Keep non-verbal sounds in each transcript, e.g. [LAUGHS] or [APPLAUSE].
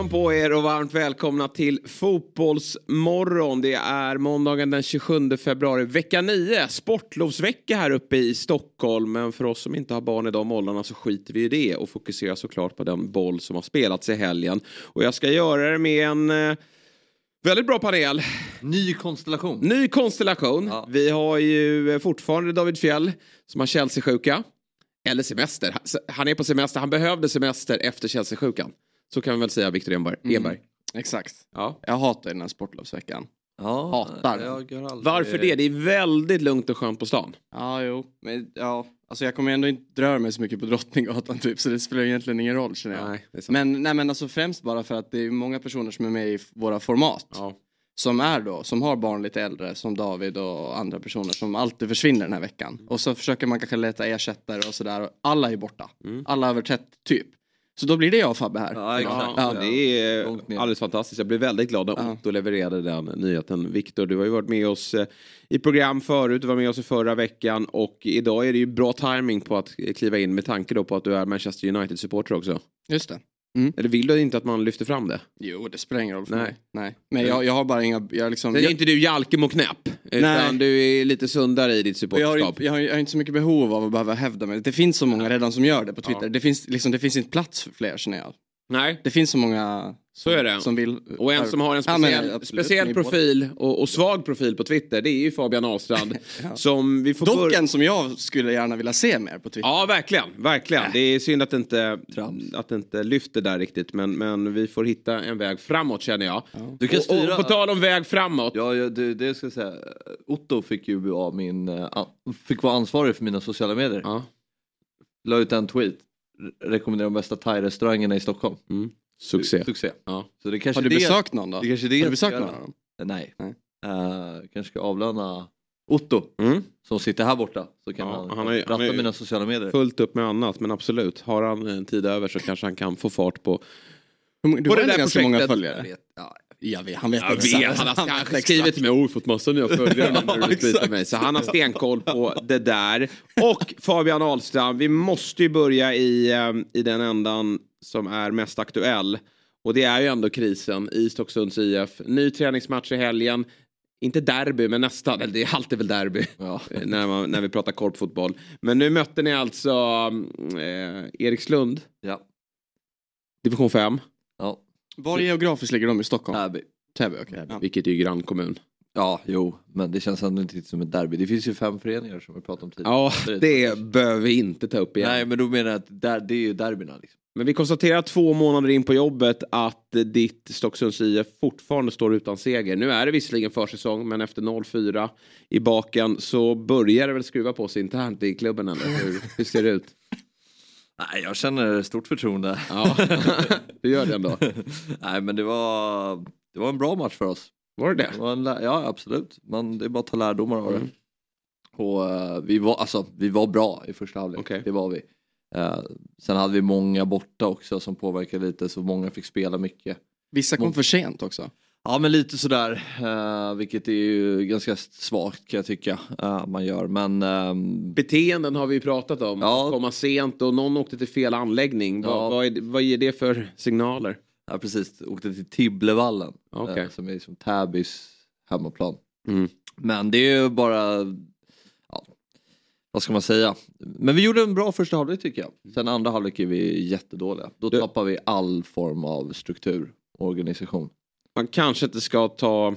Morgon på er och varmt välkomna till Fotbollsmorgon. Det är måndagen den 27 februari, vecka 9, sportlovsvecka här uppe i Stockholm. Men för oss som inte har barn i de åldrarna så skiter vi i det och fokuserar såklart på den boll som har spelats i helgen. Och jag ska göra det med en eh, väldigt bra panel. Ny konstellation. Ny konstellation. Ja. Vi har ju eh, fortfarande David Fjell som har Chelsea-sjuka. Eller semester. Han är på semester. Han behövde semester efter Chelsea-sjukan. Så kan vi väl säga Viktor Enberg. Mm. Enberg. Exakt. Ja. Jag hatar den här sportlovsveckan. Ja, Hatar. jag gör aldrig- Varför det? Det är väldigt lugnt och skönt på stan. Ja, jo. Men ja, alltså jag kommer ändå inte röra mig så mycket på Drottninggatan typ. Så det spelar egentligen ingen roll känner jag. Nej. Men, nej, men alltså främst bara för att det är många personer som är med i våra format. Ja. Som är då, som har barn lite äldre, som David och andra personer som alltid försvinner den här veckan. Och så försöker man kanske leta ersättare och sådär. Alla är borta. Mm. Alla över 30 typ. Så då blir det jag och Fabbe här. Ja, exakt. Ja, det är alldeles fantastiskt. Jag blev väldigt glad när Ja. Otto levererade den nyheten. Viktor, du har ju varit med oss eh, i program förut, du var med oss i förra veckan och idag är det ju bra timing på att kliva in med tanke då på att du är Manchester United-supporter också. Just det. Eller vill du inte att man lyfter fram det? Jo, det spelar ingen roll för Nej. mig. Nej. Men jag, jag har bara inga, jag liksom... Sen är jag- inte du Jalkem och knäpp, utan Nej. du är lite sundare i ditt Och jag, har, supporterskap. inte- jag, har, jag har inte så mycket behov av att behöva hävda mig. Det finns så många redan som gör det på Twitter. Ja. Det, finns, liksom, det finns inte plats för fler känner jag. Nej, Det finns så många så är det. som vill. Och en som har en Ja, men speciell, absolut, speciell ni båda. profil och, och svag profil på Twitter, det är ju Fabian Ahlstrand. [LAUGHS] Som vi får Dock en som jag skulle gärna vilja se mer på Twitter. Ja, verkligen. verkligen. Det är synd att det inte, Trams. att det inte lyfter där riktigt. Men, men vi får hitta en väg framåt känner jag. Du kan Och, styra... och på tal om väg framåt. Ja, ja det, det ska jag säga. Otto fick ju vara min... eh, Fick vara ansvarig för mina sociala medier. Ja. La ut en tweet. Re- Rekommenderar de bästa thai-restaurangerna i Stockholm. Mm. Succé. Succé. Ja. Så det kanske Har du det, besökt någon då? Det kanske det Har jag du besökt någon av dem? Nej. Nej. Eh, kanske ska avlöna Otto Mm. som sitter här borta. Så kan Ja, han, han är- ratta han är- mina sociala medier. Fullt upp med annat, men absolut. Har han en tid över så kanske han kan få fart på... Du På har det där ganska många följare. Ja, jag vet, han vet Jag vet, han har vet han exakt. skrivit till mig, oj fått massa nya följare Ja, mig. Så han har stenkoll på det där. Och Fabian Ahlstrand, vi måste ju börja i, eh, i den ändan som är mest aktuell. Och det är ju ändå krisen i Stocksunds IF. Ny träningsmatch i helgen. Inte derby, men nästan. Eller det är alltid väl derby Ja. [LAUGHS] när, man, när vi pratar korpfotboll. Men nu mötte ni alltså eh, Erikslund, Ja. division 5. Ja. Var geografiskt ligger de i Stockholm? Täby. Täby, okej. Ja. Vilket är ju grannkommun. Ja, jo, men det känns ändå inte som ett derby. Det finns ju fem föreningar som vi pratade om tidigare. Ja, det behöver vi inte ta upp igen. Nej, men då menar jag att där, det är ju derbyna liksom. Men vi konstaterar två månader in på jobbet att ditt Stocksunds IF fortfarande står utan seger. Nu är det visserligen försäsong, men efter 0-4 i baken så börjar det väl skruva på sig internt i klubben eller hur, hur ser det ut? [LAUGHS] Nej, jag känner stort förtroende. Ja, du gör det ändå. [LAUGHS] Nej, men det var, det var en bra match för oss. Var det det? Det var en, ja, absolut. Man, det är bara att ta lärdomar av det. Mm. Och, eh, vi, var, alltså, vi var bra i första halvlek, Okej. det var vi. Eh, sen hade vi många borta också som påverkade lite, så många fick spela mycket. Vissa kom för sent också. Ja men lite sådär, uh, vilket är ju ganska svagt kan jag tycka uh, man gör. Men ehm, Beteenden har vi ju pratat om. Ja. Att komma sent och någon åkte till fel anläggning. Ja. Vad, vad, är, vad ger det för signaler? ja, precis, åkte till Tibblevallen. Okej. eh, som är liksom Täbys hemmaplan. Mm. Men det är ju bara, vad ska man säga? Men vi gjorde en bra första halvlek tycker jag. Sen andra halvlek är vi jättedåliga. Då Du- tappar vi all form av struktur och organisation. man kanske inte ska ta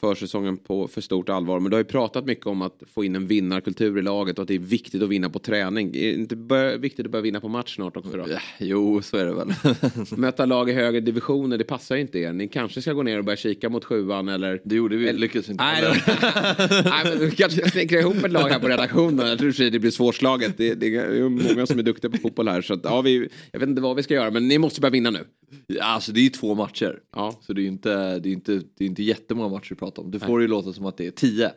försäsongen på för stort allvar. Men du har ju pratat mycket om att få in en vinnarkultur i laget och att det är viktigt att vinna på träning. Är det inte viktigt att börja vinna på match snart också då? Ja, jo, så är det väl. [LAUGHS] Möta lag i högre divisioner, det passar ju inte er. Ni kanske ska gå ner och börja kika mot sjuan eller... Det gjorde vi, lyckades inte. Nej, [LAUGHS] Nej men du kanske ska snickra ihop ett lag här på redaktionen. Jag tror att det blir svårslaget. Det, det är många som är duktiga på fotboll här. Så att, ja, vi, jag vet inte vad vi ska göra, men ni måste börja vinna nu. Ja, alltså det är ju två matcher. Ja. Så det är ju inte, det är inte, det är inte jättemånga matcher att prata om. Det får ju låta som att det är tio.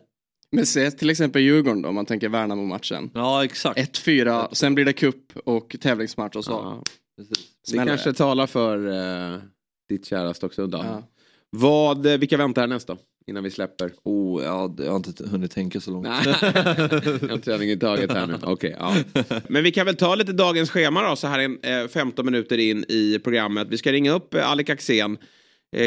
Men se till exempel Djurgården då, om man tänker Värnamo-matchen. Ja, exakt. 1-4, sen blir det cup och tävlingsmatch och så. Ja. Precis. Det kanske talar för uh, ditt kära Stocksunda. Ja. Vad, eh, vilka väntar härnäst då? Innan vi släpper. Oh, ja, jag har inte hunnit tänka så långt. Nej, [LAUGHS] en träning i taget här nu. Okej, ja. Men vi kan väl ta lite dagens schema då, så här en, eh, 15 minuter in i programmet. Vi ska ringa upp eh, Alec Axén eh,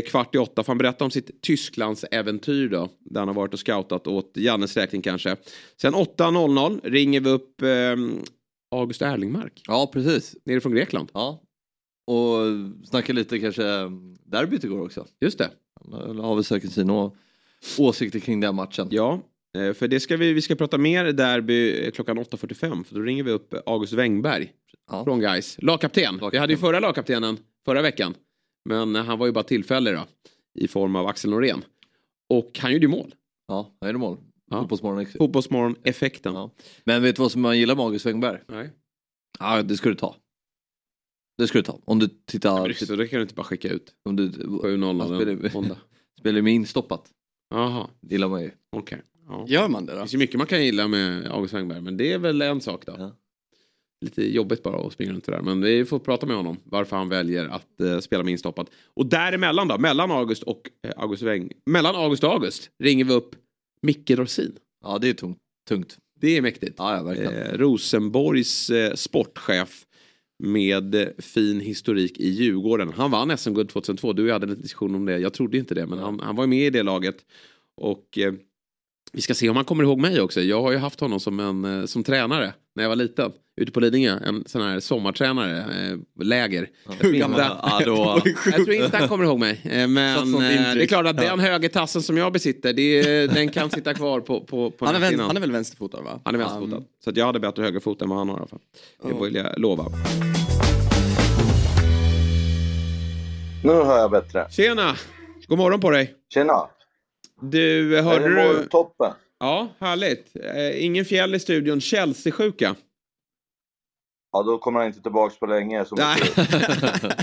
kvart i åtta, för han berätta om sitt Tysklandsäventyr då. Där han har varit och scoutat åt Jannes räkning kanske. Sen 8.00 ringer vi upp eh, August Erlingmark, Ja, precis. nere från Grekland. Ja. Och snacka lite kanske derbyt igår också. Just det. Han har väl säkert sina åsikter kring den matchen. Ja, eh, för det ska vi, vi ska prata mer derby eh, klockan 8.45 för då ringer vi upp August Wengberg Ja. från Gais. Lagkapten. Vi hade ju förra lagkaptenen förra veckan. Men eh, han var ju bara tillfällig då. I form av Axel Norén. Och han gjorde ju mål. Ja, han gjorde mål. Ja. Fotbollsmorgon. Fotbollsmorgon-effekten. Ja. Men vet du vad som man gillar med August Wengberg? Nej. Ja, det ska du ta. Det ska du ta. Om du tittar... Riktigt, och det kan du inte bara skicka ut. Om du 7.00 Han en spelar- måndag. [LAUGHS] spelar med instoppat. Jaha, Det gillar man ju. okej. Ja. Gör man det Det då? finns ju mycket man kan gilla med August Wengberg. Men det är väl en sak då. Ja. Lite jobbigt bara att springa runt där. Men vi får prata med honom. Varför han väljer att eh, spela med instoppat. Och däremellan då. Mellan August och eh, August Weng. Mellan August och August. Ringer vi upp Micke Dorsin. Ja, det är tungt. tungt. Det är mäktigt. Ja, ja, verkligen. Eh, Rosenborgs eh, sportchef. Med eh, fin historik i Djurgården. Han vann SM-guld 2002. Du och jag hade en diskussion om det. Jag trodde inte det. Men han, han var med i det laget. Och eh, vi ska se om han kommer ihåg mig också. Jag har ju haft honom som, en, som tränare när jag var liten. Ute på Lidingö. En sån här sommartränare. Eh, läger. Jag tror gammal? inte- Ja, då... [LAUGHS] Jag tror inte han [LAUGHS] kommer ihåg mig. Eh, Men eh, det är klart att den högertassen som jag besitter. Det, den kan sitta kvar på, på, på Han är, vän, han är väl vänsterfotad va? Han är vänsterfotad. Så att jag hade bättre högerfot än vad han har i alla fall. Det vill jag lova. Nu hör jag bättre. Tjena! God morgon på dig. Tjena! Du, hörde det du? toppen? Ja, härligt. Eh, ingen fjäll i studion. Chelsea-sjuka. Ja, då kommer han inte tillbaka på länge. Som Nej. det.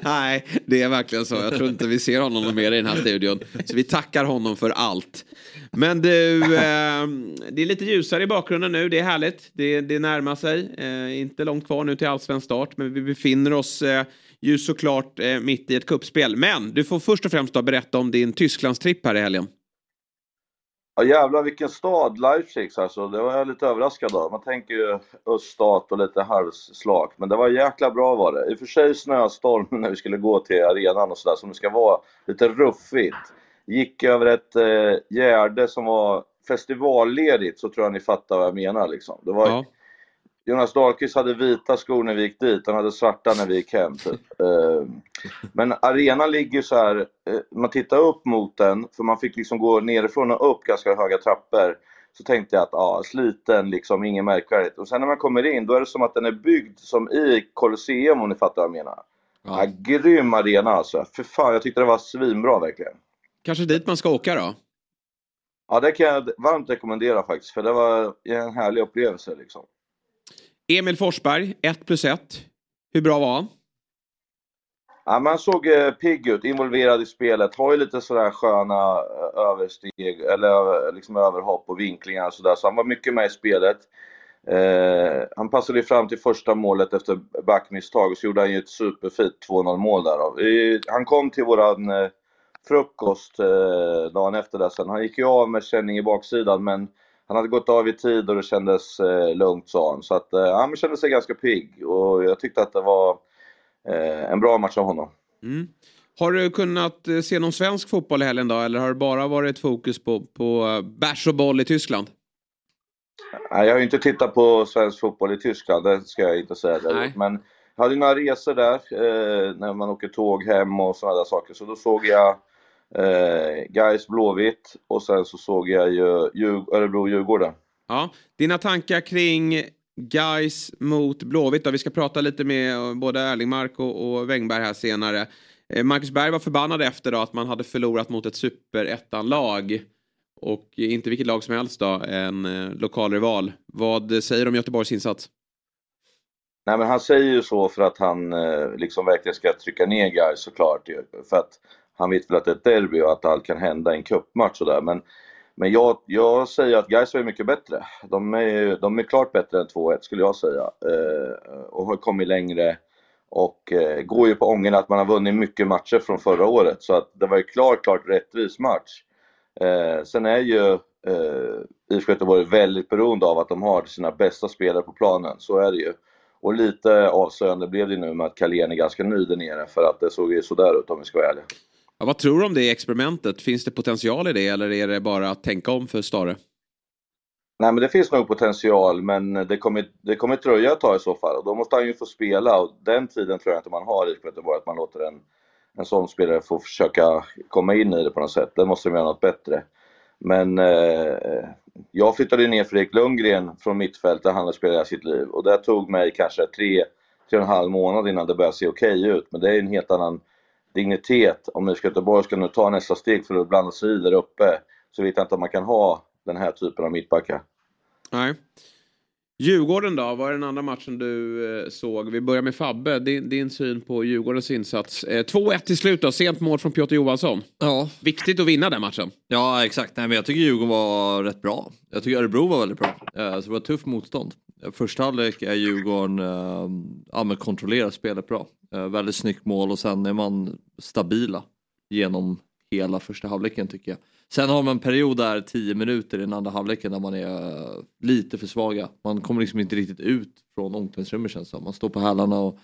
[LAUGHS] Nej, det är verkligen så. Jag tror inte vi ser honom mer i den här studion. Så vi tackar honom för allt. Men du, eh, det är lite ljusare i bakgrunden nu. Det är härligt. Det, det närmar sig. Eh, inte långt kvar nu till allsvensk start. Men vi befinner oss eh, ju såklart eh, mitt i ett kuppspel. Men du får först och främst då berätta om din Tysklandstripp här i helgen. Ja jävlar vilken stad Leipzig alltså. Det var jag lite överraskad av. Man tänker ju öststat och lite halvslak. Men det var jäkla bra var det. I och för sig snöstorm [LAUGHS] när vi skulle gå till arenan och sådär som det ska vara. Lite ruffigt. Gick över ett eh, gärde som var festivalledigt så tror jag ni fattar vad jag menar liksom. Det var Ja. Jonas Dahlqvist hade vita skor när vi gick dit, han hade svarta när vi gick hem. Typ. Eh, Men arenan ligger så här, eh, man tittar upp mot den, för man fick liksom gå nerifrån och upp ganska höga trappor. Så tänkte jag att, ja, sliten liksom, inget märkvärdigt. Och sen när man kommer in, då är det som att den är byggd som i Colosseum om ni fattar vad jag menar. Ja. grym arena alltså. För fan, jag tyckte det var svinbra verkligen. Kanske dit man ska åka då? Ja, det kan jag varmt rekommendera faktiskt, för det var en härlig upplevelse liksom. Emil Forsberg, 1 plus 1. Hur bra var han? Ja, man såg eh, pigg ut, involverad i spelet. Har ju lite sådär sköna eh, översteg, eller liksom överhopp och vinklingar och sådär. Så han var mycket med i spelet. Eh, han passade ju fram till första målet efter backmisstag och så gjorde han ju ett superfint 2-0 mål där. då. Han kom till våran eh, frukost eh, dagen efter det, sen. Han gick ju av med känning i baksidan men han hade gått av i tid och det kändes eh, lugnt sa han. Så att eh, han kände sig ganska pigg och jag tyckte att det var eh, en bra match av honom. Mm. Har du kunnat eh, se någon svensk fotboll i helgen då? Eller har det bara varit fokus på, på eh, bärs och boll i Tyskland? Nej, jag har ju inte tittat på svensk fotboll i Tyskland, det ska jag inte säga. Nej. Men jag hade några resor där, eh, när man åker tåg hem och sådana där saker. Så då såg jag Eh, Gais Blåvitt och sen så såg jag ju Örebro-Djurgården. Ja, dina tankar kring Guys mot Blåvitt då? Vi ska prata lite med både Erlingmark och, och Wängberg här senare. Eh, Marcus Berg var förbannad efter då att man hade förlorat mot ett superettan-lag. Och inte vilket lag som helst då, en eh, lokal rival. Vad säger du om Göteborgs insats? Nej men han säger ju så för att han eh, liksom verkligen ska trycka ner Gais såklart. För att han vet väl att det är ett derby och att allt kan hända i en cupmatch sådär. Men, men jag, jag säger att Gais är mycket bättre. De är, de är klart bättre än 2-1 skulle jag säga. Eh, och har kommit längre. Och eh, går ju på ången att man har vunnit mycket matcher från förra året. Så att det var ju klart, klart rättvis match. Eh, sen är ju eh, IFK Göteborg väldigt beroende av att de har sina bästa spelare på planen, så är det ju. Och lite avslöjande blev det nu med att Carlén är ganska ny där nere för att det såg ju sådär ut om vi ska vara ärliga. Ja, vad tror du om det experimentet? Finns det potential i det eller är det bara att tänka om för Stare? Nej men det finns nog potential men det kommer, det kommer dröja ett tag i så fall och då måste han ju få spela och den tiden tror jag inte man har i Göteborg, att man låter en, en sån spelare få försöka komma in i det på något sätt. Det måste de göra något bättre. Men eh, jag flyttade ner Fredrik Lundgren från mittfält där han har spelat sitt liv och det tog mig kanske tre, tre och en halv månad innan det började se okej okay ut. Men det är en helt annan dignitet. Om IFK Göteborg ska nu ta nästa steg för att blanda sig i där uppe så vet jag inte om man kan ha den här typen av mittbackar. Nej. Djurgården då, vad är den andra matchen du eh, såg? Vi börjar med Fabbe, din, din syn på Djurgårdens insats. Eh, 2-1 till slut då, sent mål från Piotr Johansson. Ja. Viktigt att vinna den matchen. Ja, exakt. Nej, men jag tycker Djurgården var rätt bra. Jag tycker Örebro var väldigt bra. Eh, så det var tufft motstånd. Första halvlek är Djurgården, eh, ja men kontrollerar spelet bra. Eh, väldigt snyggt mål och sen är man stabila genom hela första halvleken tycker jag. Sen har man en period där 10 minuter i den andra halvleken där man är eh, lite för svaga. Man kommer liksom inte riktigt ut från omklädningsrummet känns det Man står på hälarna och,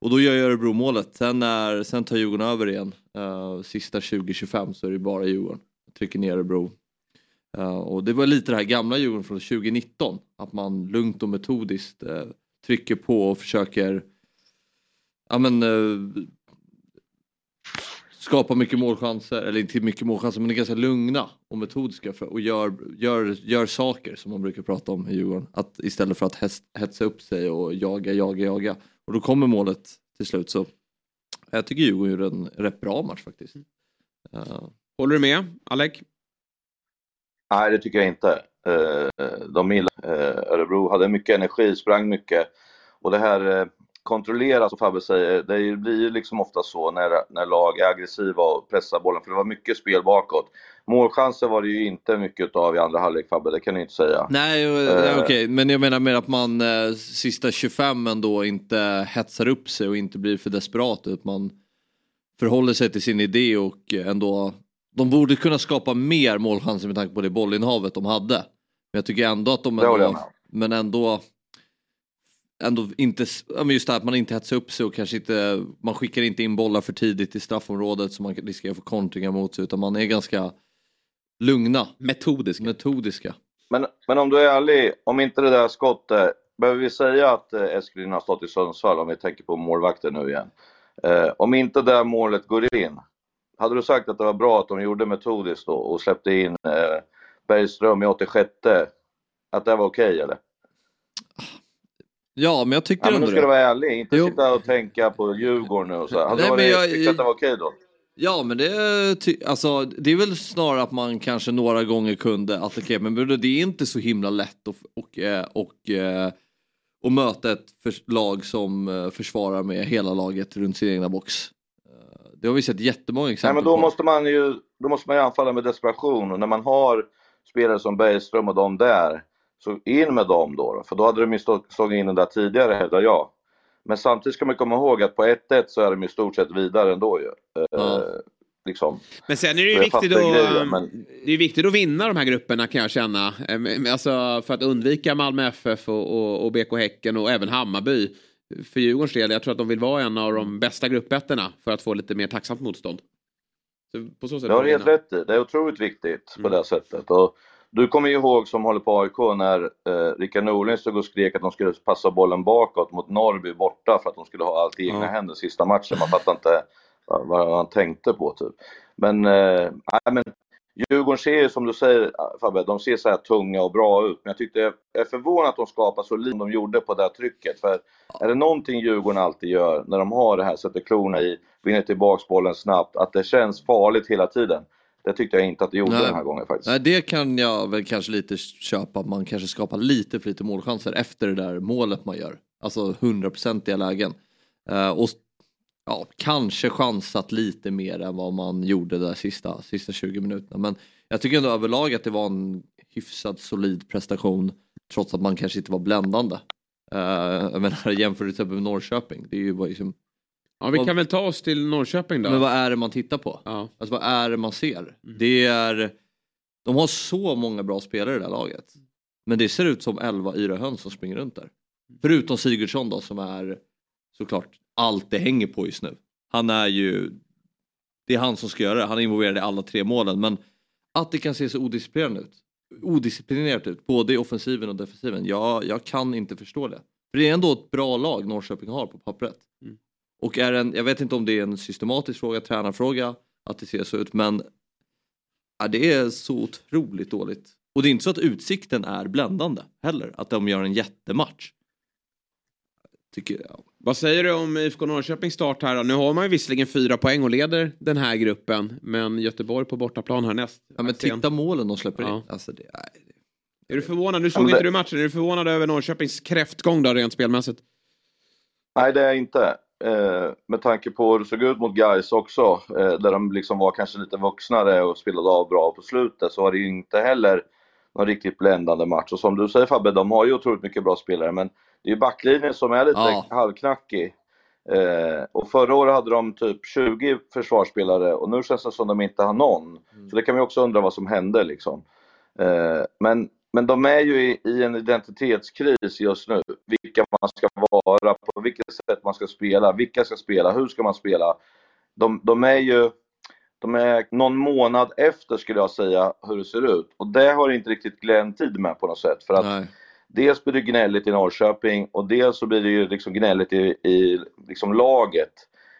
och då gör jag Örebro målet. Sen, är, sen tar Djurgården över igen. Uh, sista 20-25 så är det bara Djurgården. Trycker ner Örebro. Uh, och det var lite det här gamla Djurgården från 2019. Att man lugnt och metodiskt uh, trycker på och försöker ja, men, skapar mycket målchanser, eller inte mycket målchanser men är ganska lugna och metodiska för, och gör, gör, gör saker som man brukar prata om i Djurgården. Att, istället för att hetsa upp sig och jaga, jaga, jaga. Och då kommer målet till slut så jag tycker Djurgården gjorde en rätt bra match faktiskt. Uh. Håller du med, Alec? Nej, det tycker jag inte. Uh, de uh, Örebro hade mycket energi, sprang mycket. Och det här kontrollera, som Fabbe säger. Det blir ju liksom ofta så när, när lag är aggressiva och pressar bollen, för det var mycket spel bakåt. Målchanser var det ju inte mycket av i andra halvlek Fabbe, det kan du inte säga. Nej, uh, okej, okay. men jag menar mer att man eh, sista 25 ändå inte hetsar upp sig och inte blir för desperat, utan man förhåller sig till sin idé och ändå de borde kunna skapa mer målchanser med tanke på det bollinnehavet de hade. Men jag tycker ändå att de ändå, men ändå ändå inte, just det här att man inte hetsar upp sig och kanske inte, man skickar inte in bollar för tidigt i straffområdet så man riskerar att få kontringar mot sig utan man är ganska lugna. Metodiska. Metodiska. Men, men om du är ärlig, om inte det där skottet, behöver vi säga att eh, Eskelin har stått i Sundsvall om vi tänker på målvakten nu igen. Eh, om inte det där målet går in, hade du sagt att det var bra att de gjorde metodiskt då och släppte in eh, Bergström i 86 att det var okej okay, eller? Ja, men jag tycker ja, men ändå det. Ska du vara ärlig, inte jo. sitta och tänka på Djurgården nu och så. Hade Nej, men jag, tyckt att det var okej då? Ja, men det, alltså, det är väl snarare att man kanske några gånger kunde attackera, men det är inte så himla lätt att och, och, och, eh, och möta ett lag som eh, försvarar med hela laget runt sin egna box. Eh, det har vi sett jättemånga exempel Nej, men då på. Måste man ju, då måste man ju anfalla med desperation och när man har spelare som Bergström och de där så in med dem då, för då hade de ju slagit in den där tidigare hävdar jag. Men samtidigt ska man komma ihåg att på 1-1 så är de i stort sett vidare ändå ju. Ja. Eh, liksom. Men sen är det ju viktigt att, grejer, men... det är viktigt att vinna de här grupperna kan jag känna. Eh, alltså för att undvika Malmö FF och, och, och BK Häcken och även Hammarby. För Djurgårdens del, jag tror att de vill vara en av de bästa gruppettorna för att få lite mer tacksamt motstånd. Så på så sätt det har helt rätt i. Det är otroligt viktigt på mm. det sättet. Och du kommer ju ihåg som håller på AIK när eh, Rickard Norling stod och skrek att de skulle passa bollen bakåt mot Norrby borta för att de skulle ha allt i egna ja. händer sista matchen. Man fattar inte vad, vad han tänkte på typ. Men, eh, nej, men Djurgården ser ju som du säger Fabbe, de ser så här tunga och bra ut. Men jag tyckte, jag är förvånad att de skapar så lite de gjorde på det här trycket. För är det någonting Djurgården alltid gör när de har det här, sätter klorna i, vinner tillbaks bollen snabbt, att det känns farligt hela tiden. Det tyckte jag inte att det gjorde Nej. den här gången faktiskt. Nej, det kan jag väl kanske lite köpa. Man kanske skapar lite för lite målchanser efter det där målet man gör. Alltså hundraprocentiga lägen. Eh, och ja, kanske chansat lite mer än vad man gjorde där sista, sista 20 minuterna. Men jag tycker ändå överlag att det var en hyfsat solid prestation. Trots att man kanske inte var bländande. Uh, jag menar [LAUGHS] jämfört till exempel med Norrköping. Det är ju bara liksom, Ja, vi kan väl ta oss till Norrköping då. men vad är det man tittar på? Ja. Alltså vad är det man ser? Det är, de har så många bra spelare i det här laget. Men det ser ut som 11 yra höns som springer runt där. Förutom Sigurdsson då som är såklart allt det hänger på just nu. Han är ju, det är han som ska göra det. Han är involverad i alla tre målen. Men att det kan se så odisciplinerat ut, odisciplinerat ut både i offensiven och defensiven. Jag, jag kan inte förstå det. För det är ändå ett bra lag Norrköping har på pappret. Och är en, jag vet inte om det är en systematisk fråga, tränarfråga, att det ser så ut, men ja, det är så otroligt dåligt. Och det är inte så att utsikten är bländande heller, att de gör en jättematch. Tycker jag. Vad säger du om IFK Norrköpings start här då? Nu har man ju visserligen fyra poäng och leder den här gruppen. Men Göteborg på bortaplan härnäst. Ja, men titta målen de släpper Ja. in. Alltså det, nej, Är du förvånad? Nu såg inte du matchen. Är du förvånad över Norrköpings kräftgång då rent spelmässigt? Nej, det är jag inte. Eh, med tanke på hur det såg ut mot Gais också, eh, där de liksom var kanske lite vuxnare och spelade av bra på slutet, så var det ju inte heller någon riktigt bländande match. Och som du säger Fabbe, de har ju otroligt mycket bra spelare, men det är ju backlinjen som är lite Ja. halvknackig. Eh, och förra året hade de typ 20 försvarsspelare och nu känns det som de inte har någon. Så det kan man ju också undra vad som hände liksom. Eh, men, men de är ju i, i en identitetskris just nu. Vilka man ska vara, på vilket sätt man ska spela, vilka ska spela, hur ska man spela. De, de är ju de är någon månad efter skulle jag säga hur det ser ut. Och det har inte riktigt Glenn tid med på något sätt. För att nej. dels blir det gnälligt i Norrköping och dels så blir det ju liksom gnälligt i, i liksom laget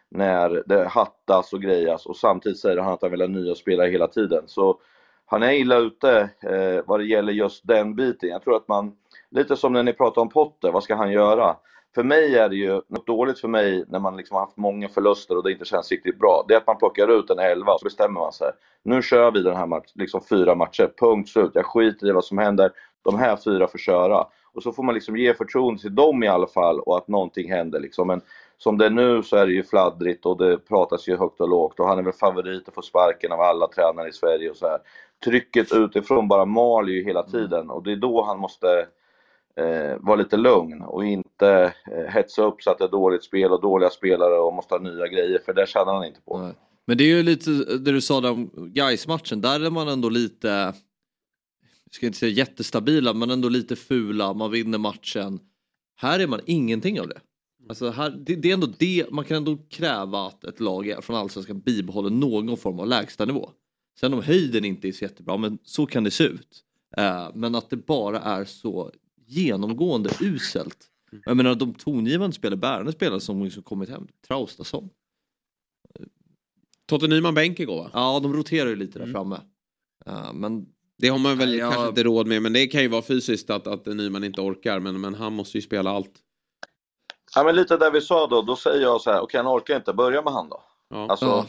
när det hattas och grejas och samtidigt säger han att han vill ha nya spelare hela tiden. Så han är illa ute eh, vad det gäller just den biten. Jag tror att man, lite som när ni pratar om Potter, vad ska han göra? För mig är det ju något dåligt för mig när man liksom har haft många förluster och det inte känns riktigt bra. Det är att man plockar ut en elva och så bestämmer man sig. Nu kör vi den här matchen, liksom fyra matcher, punkt slut. Jag skiter i vad som händer. De här fyra får köra. Och så får man liksom ge förtroende till dem i alla fall och att någonting händer liksom. Men som det är nu så är det ju fladdrigt och det pratas ju högt och lågt och han är väl favorit att få sparken av alla tränare i Sverige och så här. Trycket utifrån bara mal ju hela tiden och det är då han måste eh, vara lite lugn och inte eh, hetsa upp så att det är dåligt spel och dåliga spelare och måste ha nya grejer för det tjänar han inte på. Nej. Men det är ju lite det du sa där om guys matchen där är man ändå lite, jag ska inte säga jättestabila, men ändå lite fula, man vinner matchen. Här är man ingenting av det. Alltså här, det, det är ändå det, man kan ändå kräva att ett lag från Allsvenskan bibehåller någon form av lägstanivå. Sen om höjden inte är så jättebra, men så kan det se ut. Eh, men att det bara är så genomgående uselt. Jag menar de tongivande spelare, bärande spelare som liksom kommit hem, Traustason. Totte Nyman bänk igår va? Ja, de roterar ju lite där framme. Ja, men Det har man väl jag- kanske inte råd med. Men det kan ju vara fysiskt att, att Nyman inte orkar. Men, men han måste ju spela allt. Ja men lite där vi sa då, då säger jag så här, okej han orkar inte, börja med han då. Ja. Alltså Ja.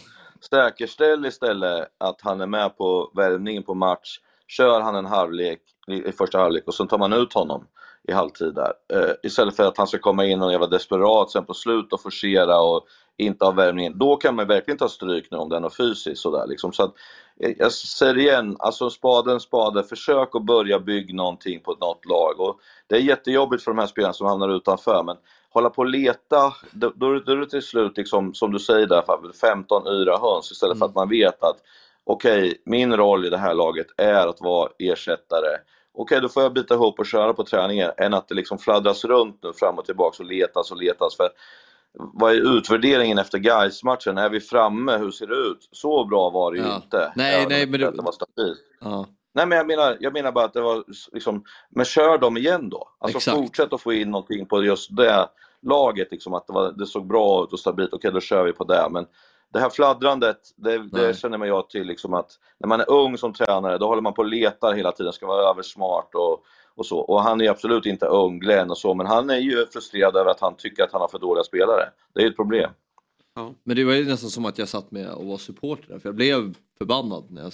säkerställ istället att han är med på värvningen på match. Kör han en halvlek i första halvlek och sen tar man ut honom i halvtid där. Eh, istället för att han ska komma in och jävla desperat sen på slut och forcera och inte ha värvningen. Då kan man verkligen ta stryk nu om det är fysiskt sådär liksom. Så att, eh, jag säger igen, alltså spaden spade, försök att börja bygga någonting på något lag. Och det är jättejobbigt för de här spelarna som hamnar utanför men hålla på och leta, då, då då är det till slut liksom, som du säger där Fabbe, 15 yra höns istället för att man vet att okej, min roll i det här laget är att vara ersättare. Okej, då får jag bita ihop och köra på träningen än att det liksom fladdras runt nu fram och tillbaka och letas och letas. För vad är utvärderingen efter guys matchen Är vi framme? Hur ser det ut? Så bra var det ju Ja. inte. Nej, nej, men att det var stabilt. ja. Nej men jag menar, jag menar bara att det var liksom, men kör dem igen då. Alltså Exakt. fortsätt att få in någonting på just det laget, liksom, att det, var, det såg bra ut och stabilt, okej då kör vi på det. Men det här fladdrandet, det, det känner man jag till liksom att när man är ung som tränare, då håller man på och letar hela tiden, ska vara översmart och, och så. Och han är absolut inte ung, Glenn och så, men han är ju frustrerad över att han tycker att han har för dåliga spelare. Det är ju ett problem. Men det var ju nästan som att jag satt med och var supporter där, för jag blev förbannad när jag...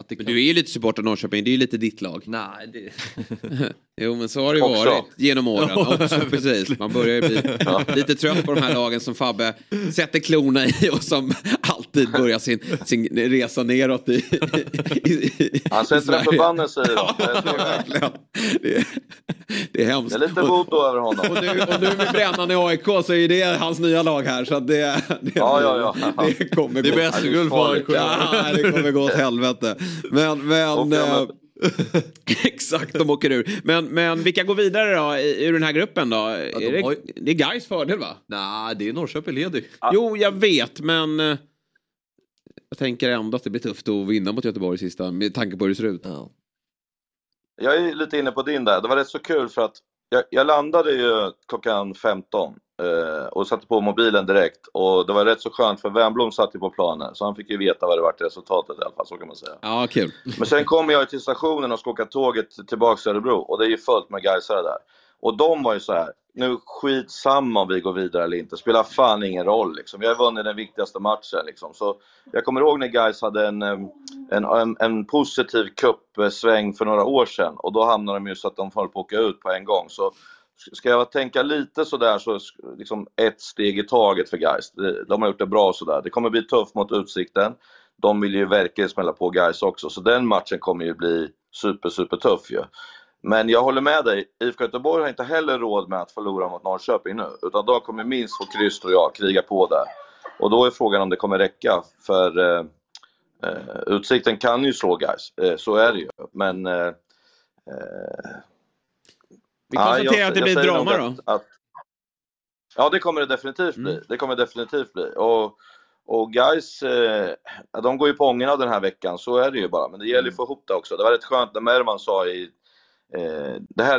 Att det Men kan... du är ju lite supporter av Norrköping, det är ju lite ditt lag. Nej, det... [LAUGHS] Jo men så har det ju Också. varit genom åren. Också, precis. Man börjar ju bli [LAUGHS] lite trött på de här lagen som Fabbe sätter klorna i och som alltid börjar sin, sin resa neråt i, i, i Han sätter en förbannelse i dem. Ja, Det är. Det hemskt. Det är lite voodoo över honom. Och nu, och nu med Brännan i AIK så är det hans nya lag här. Så det, det, Ja, ja, ja. det kommer Det är gå. bäst guld för AIK. Ja, det kommer gå åt helvete. Men, men eh, [LAUGHS] exakt, de åker ur. Men, men vilka går vidare då i- ur den här gruppen då? är de det, har det är Gais fördel va? Nej, det är Norrköping leder ju. Jo, jag vet, men eh, jag tänker ändå att det blir tufft att vinna mot Göteborg i sista med tanke på hur det ser ut. Ja. Jag är lite inne på din där. Det var rätt så kul för att jag, jag landade ju klockan 15 eh, och satte på mobilen direkt och det var rätt så skönt för Wernbloom satt ju på planen så han fick ju veta vad det var till resultatet i alla fall, så kan man säga. Ja, kul. Men sen kommer jag till stationen och ska åka tåget tillbaks till Örebro och det är ju fullt med Gaisare där. Och de var ju så här, nu skitsamma om vi går vidare eller inte, spelar fan ingen roll liksom. Vi har vunnit den viktigaste matchen liksom. Så jag kommer ihåg när Gais hade en, en, en, en positiv cupsväng för några år sedan och då hamnade de ju så att de höll på att åka ut på en gång. Så ska jag tänka lite sådär så liksom ett steg i taget för Gais. De har gjort det bra sådär. Det kommer bli tufft mot Utsikten. De vill ju verkligen smälla på Gais också, så den matchen kommer ju bli super, super tuff ju. Men jag håller med dig, IFK Göteborg har inte heller råd med att förlora mot Norrköping nu, utan de kommer minst få kryss tror jag, kriga på där. Och då är frågan om det kommer räcka, för eh, eh Utsikten kan ju slå Gais, eh, så är det ju. Men... Eh, eh vi ja, konstaterar jag- att det blir drama då. Att, att, ja, det kommer det definitivt bli. Mm. Det kommer det definitivt bli. Och, och guys, eh, ja, de går ju på ångorna den här veckan, så är det ju bara. Men det gäller ju att få ihop det också. Det var rätt skönt när Mervan sa i Eh, det här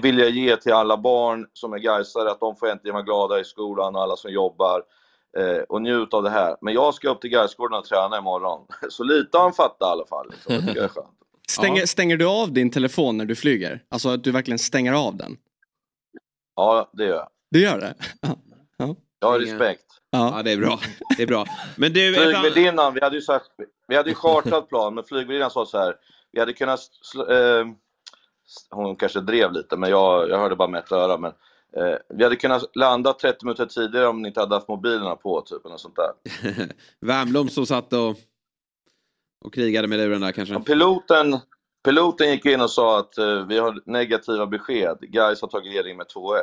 vill jag ge till alla barn som är Gaisare, att de får äntligen vara glada i skolan och alla som jobbar. Eh, och njuta av det här. Men jag ska upp till Gaisgården och träna imorgon. [LAUGHS] Så lite har han fattat i alla fall. Liksom. Det tycker jag är skönt. Stänger, Ja. stänger du av din telefon när du flyger? Alltså att du verkligen stänger av den? Ja, det gör jag. Du gör det? Jag har respekt. Ja. Ja, det är bra. Det är bra. Men du, Flygvärdinnan, vi hade ju sagt, vi hade ju chartrat plan, men flygvärdinnan sa så här, vi hade kunnat, sl- eh, hon kanske drev lite, men jag, jag hörde bara med ett öra, men eh, vi hade kunnat landa 30 minuter tidigare om ni inte hade haft mobilerna på, typ, eller sånt där. [LAUGHS] Värmblom som satt och, och krigade med luren där kanske. Ja, piloten, piloten gick in och sa att eh, vi har negativa besked, Gais har tagit ledning med 2-1.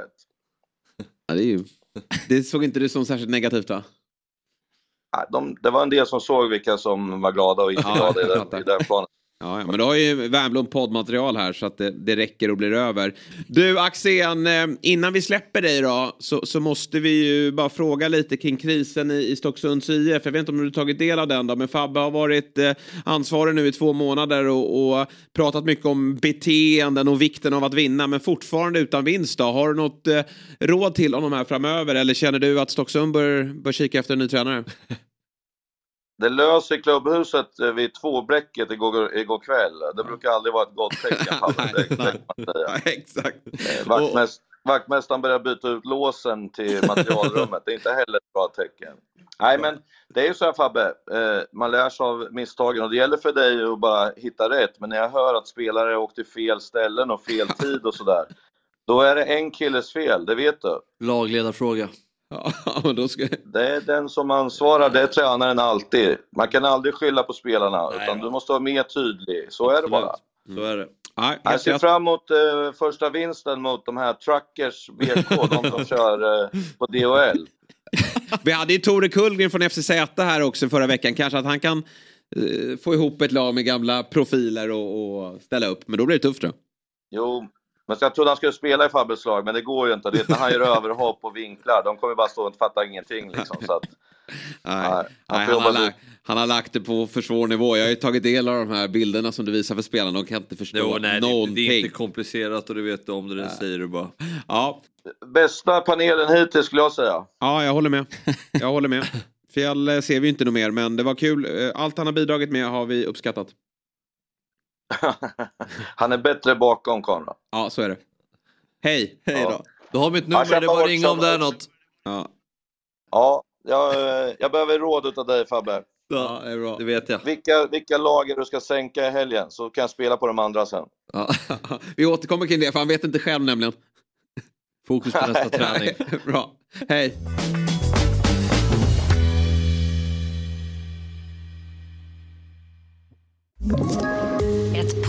Ja, det, ju, det såg inte du som särskilt negativt va? Nej, De, det var en del som såg vilka som var glada och inte Ja, glada den, i den planen. Ja, ja, men du har ju Värmblom poddmaterial här så att det, det räcker och blir över. Du Axén, eh, innan vi släpper dig då så, så måste vi ju bara fråga lite kring krisen i, i Stocksunds IF. Jag vet inte om du tagit del av den då, men Fabbe har varit eh, ansvarig nu i två månader och, och pratat mycket om beteenden och vikten av att vinna, men fortfarande utan vinst då. Har du något eh, råd till honom här framöver eller känner du att Stocksund bör, bör kika efter en ny tränare? [LAUGHS] Det lös i klubbhuset eh, vid tvåbräcket igår, igår kväll. Det brukar aldrig vara ett gott tecken. [LAUGHS] Palle. Exakt. Eh, Vaktmäst, vaktmästaren börjar byta ut låsen till [LAUGHS] materialrummet. Det är inte heller ett bra tecken. Nej, men det är ju så här Fabbe. Eh, man lär sig av misstagen och det gäller för dig att bara hitta rätt. Men när jag hör att spelare åkt till fel ställen och fel [LAUGHS] tid och sådär. Då är det en killes fel, det vet du. Lagledarfråga. Ja, [LAUGHS] men då ska... Det är den som ansvarar, det är tränaren alltid. Man kan aldrig skylla på spelarna, Nej, utan va. du måste vara mer tydlig. Så är det bara. Så är det. Ja, Jag helt ser fram emot eh, första vinsten mot de här Truckers BK, de som [LAUGHS] kör eh, på DHL. [LAUGHS] Vi hade ju Tore Kullgren från FCZ här också förra veckan. Kanske att han kan eh, få ihop ett lag med gamla profiler och, och ställa upp. Men då blir det tufft då. Jo, men jag trodde han skulle spela i Fabbes lag, men det går ju inte. Det är när han gör överhopp och vinklar, de kommer bara stå och fatta ingenting liksom. Så att, Nej, Nej, han Nej, han, har lagt, han har lagt det på för svår nivå. Jag har ju tagit del av de här bilderna som du visar för spelarna. De kan inte förstå Jo, nej, det, någonting. det är inte komplicerat och du vet om det, det säger du bara. Ja, bästa panelen hittills skulle jag säga. ja, jag håller med. Jag håller med. Fjäll eh, ser vi inte något mer, men det var kul. Eh, Allt han har bidragit med har vi uppskattat. [LAUGHS] Han är bättre bakom kameran. Ja, så är det. Hej! Hej då. Du har mitt Ja, nummer, det är bara att ringa om det är något. Ja, Ja, jag, jag behöver råd utav dig Fabbe. ja det är bra. Det vet jag. Vilka, vilka lager du ska sänka i helgen så kan jag spela på de andra sen. Ja. [LAUGHS] vi återkommer kring det, för han vet inte själv nämligen. Fokus på nästa [LAUGHS] träning. bra. Hej!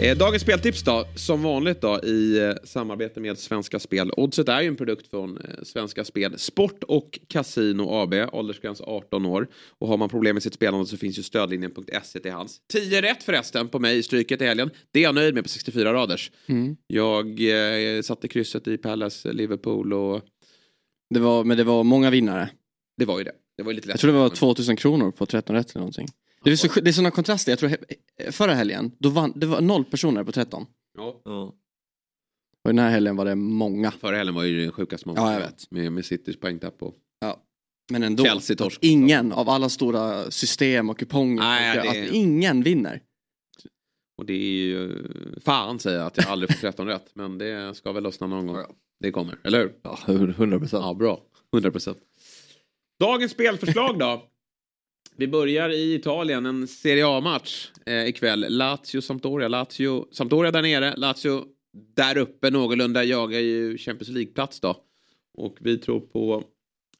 Eh, Dagens speltips då, som vanligt då i eh, samarbete med Svenska Spel. Oddset är ju en produkt från eh, Svenska Spel. Sport och Casino AB, åldersgräns 18 år. Och har man problem med sitt spelande så finns ju stödlinjen.se till hands. 10 rätt förresten på mig i Stryket i helgen. Det är jag nöjd med på 64 raders. Mm. Jag eh, satte krysset i Palace, Liverpool och Det var, men det var många vinnare. det var ju det. Det var lite lätt. Jag tror det var 2000 kronor på 13 rätt eller någonting. Det är, så, det är sådana kontraster. Jag tror he- förra helgen, då vann, det var noll personer på 13. Ja. Ja. Och den här helgen var det många. Förra helgen var ju det sjukaste man Ja, jag vet. Med, med Citys poängtapp och Men ändå. Chelsea torsk. Ingen av alla stora system och kuponger. Nej, och, det- Att ingen vinner. Och det är ju... Fan säger jag att jag aldrig får 13 rätt. Men det ska väl lossna någon gång. Det kommer, eller hur? Ja, 100 procent. Ja, bra. 100 procent. Dagens spelförslag då. Vi börjar i Italien, en Serie A-match eh, ikväll. Lazio-Sampdoria. Lazio, Sampdoria där nere, Lazio där uppe någorlunda jagar ju Champions League-plats då. Och vi tror på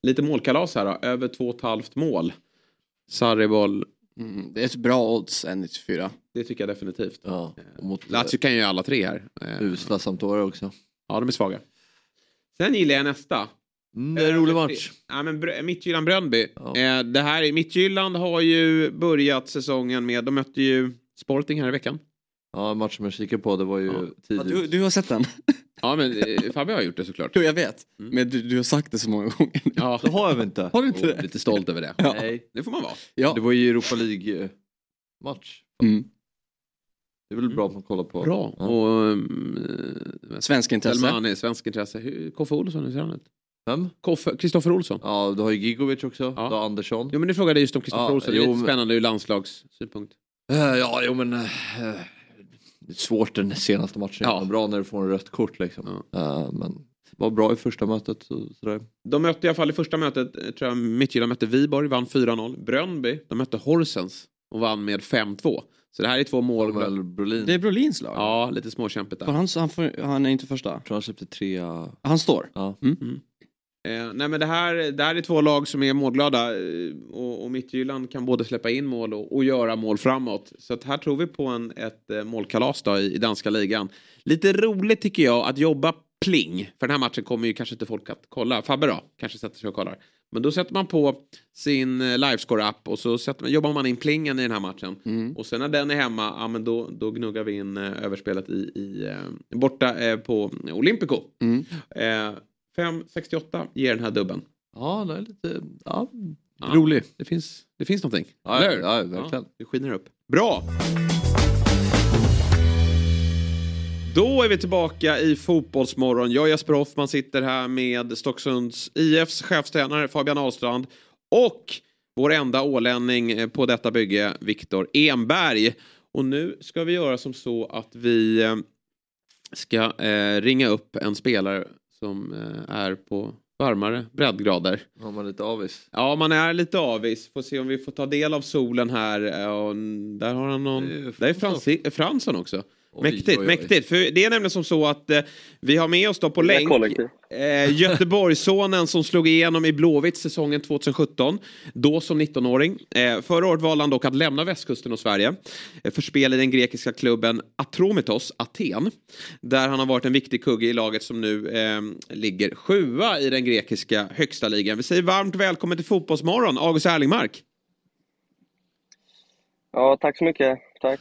lite målkalas här då, över 2,5 mål. Sarriboll, Mm, det är ett bra odds, 1,94. det tycker jag definitivt. Ja, och mot Lazio kan ju alla tre här. Eh, usla Sampdoria också. Ja, de är svaga. Sen gillar jag nästa. Mm, det är en rolig match. Ja, men Br- Midtjylland-Bröndby. Ja. Eh, det här, Midtjylland har ju börjat säsongen med, de mötte ju Sporting här i veckan. Ja, en match som jag kikar på, det var ju Ja. tidigt. Du, du har sett den? [LAUGHS] Ja, men eh, Fabbe har gjort det såklart. Jo, jag vet. Mm. Men du, du har sagt det så många gånger. Ja, Det har jag väl inte? Har du inte det? lite stolt över det. Ja. Nej. Det får man vara. Ja. Det var ju Europa League-match. Mm. Det är väl bra att man kollar på. Bra. Ja. Och... Um, Svensk intresse. Selmani, svensk intresse. Hur- Koffe Olsson, hur ser han ut? Vem? Kristoffer Olsson. Ja, du har ju Gigovic också. Ja. Du har Andersson. Jo men du frågade just om Kristoffer Ja, Olsson. Det är jo, lite men- spännande ur landslagssynpunkt. Eh, ja, jo men... det är svårt den senaste matchen. Ja. Bra när du får en rött kort liksom. Ja. Eh, men var bra i första mötet. Så, sådär. De mötte i alla fall i första mötet, tror jag Midtjylland mötte Viborg, vann 4-0. Bröndby, de mötte Horsens och vann med 5-2. Så det här är två mål. Brolin. Det är Brolins lag. Ja, lite småkämpigt där. Han, han, får, han är inte första. Jag tror han släppte tre... Han står. Ja. Eh, nej men det här, det här är två lag som är målglada eh, och, och Midtjylland kan både släppa in mål och, och göra mål framåt. Så här tror vi på en, ett eh, målkalas då i, i danska ligan. Lite roligt tycker jag att jobba pling. För den här matchen kommer ju kanske inte folk att kolla. Fabbe då, kanske sätter sig och kollar. Men då sätter man på sin eh, livescore-app och så sätter, man- jobbar man in plingen i den här matchen. Mm. Och sen när den är hemma, ja men då, då gnuggar vi in överspelet i, i borta eh, på Olympico. Mm. Eh, 5.68 ger den här dubben. Ja, det är lite... Ja, Ja. rolig. Det finns, det finns någonting. Ja, Eller ja, verkligen. det skiner upp. Bra! Då är vi tillbaka i Fotbollsmorgon. Jag Jesper Hoffman sitter här med Stocksunds IFs chefstränare Fabian Ahlstrand och vår enda ålänning på detta bygge, Viktor Enberg. Och nu ska vi göra som så att vi eh, ska eh, ringa upp en spelare som eh, är på varmare breddgrader. Har man lite avis. Ja, man är lite avis. Får se om vi får ta del av solen här. Eh, Och där har han någon... Det är Där är Fransson också. Mäktigt, oj, oj. mäktigt. För det är nämligen som så att eh, vi har med oss då på länk eh, Göteborgssonen som slog igenom i Blåvitt säsongen 2017. Då som 19-åring. Eh, förra året valde han dock att lämna västkusten och Sverige eh, för spel i den grekiska klubben Atromitos Aten. Där han har varit en viktig kugge i laget som nu eh, ligger sjua i den grekiska högsta ligan. Vi säger varmt välkommen till Fotbollsmorgon, August Erlingmark. Ja, tack så mycket. Tack.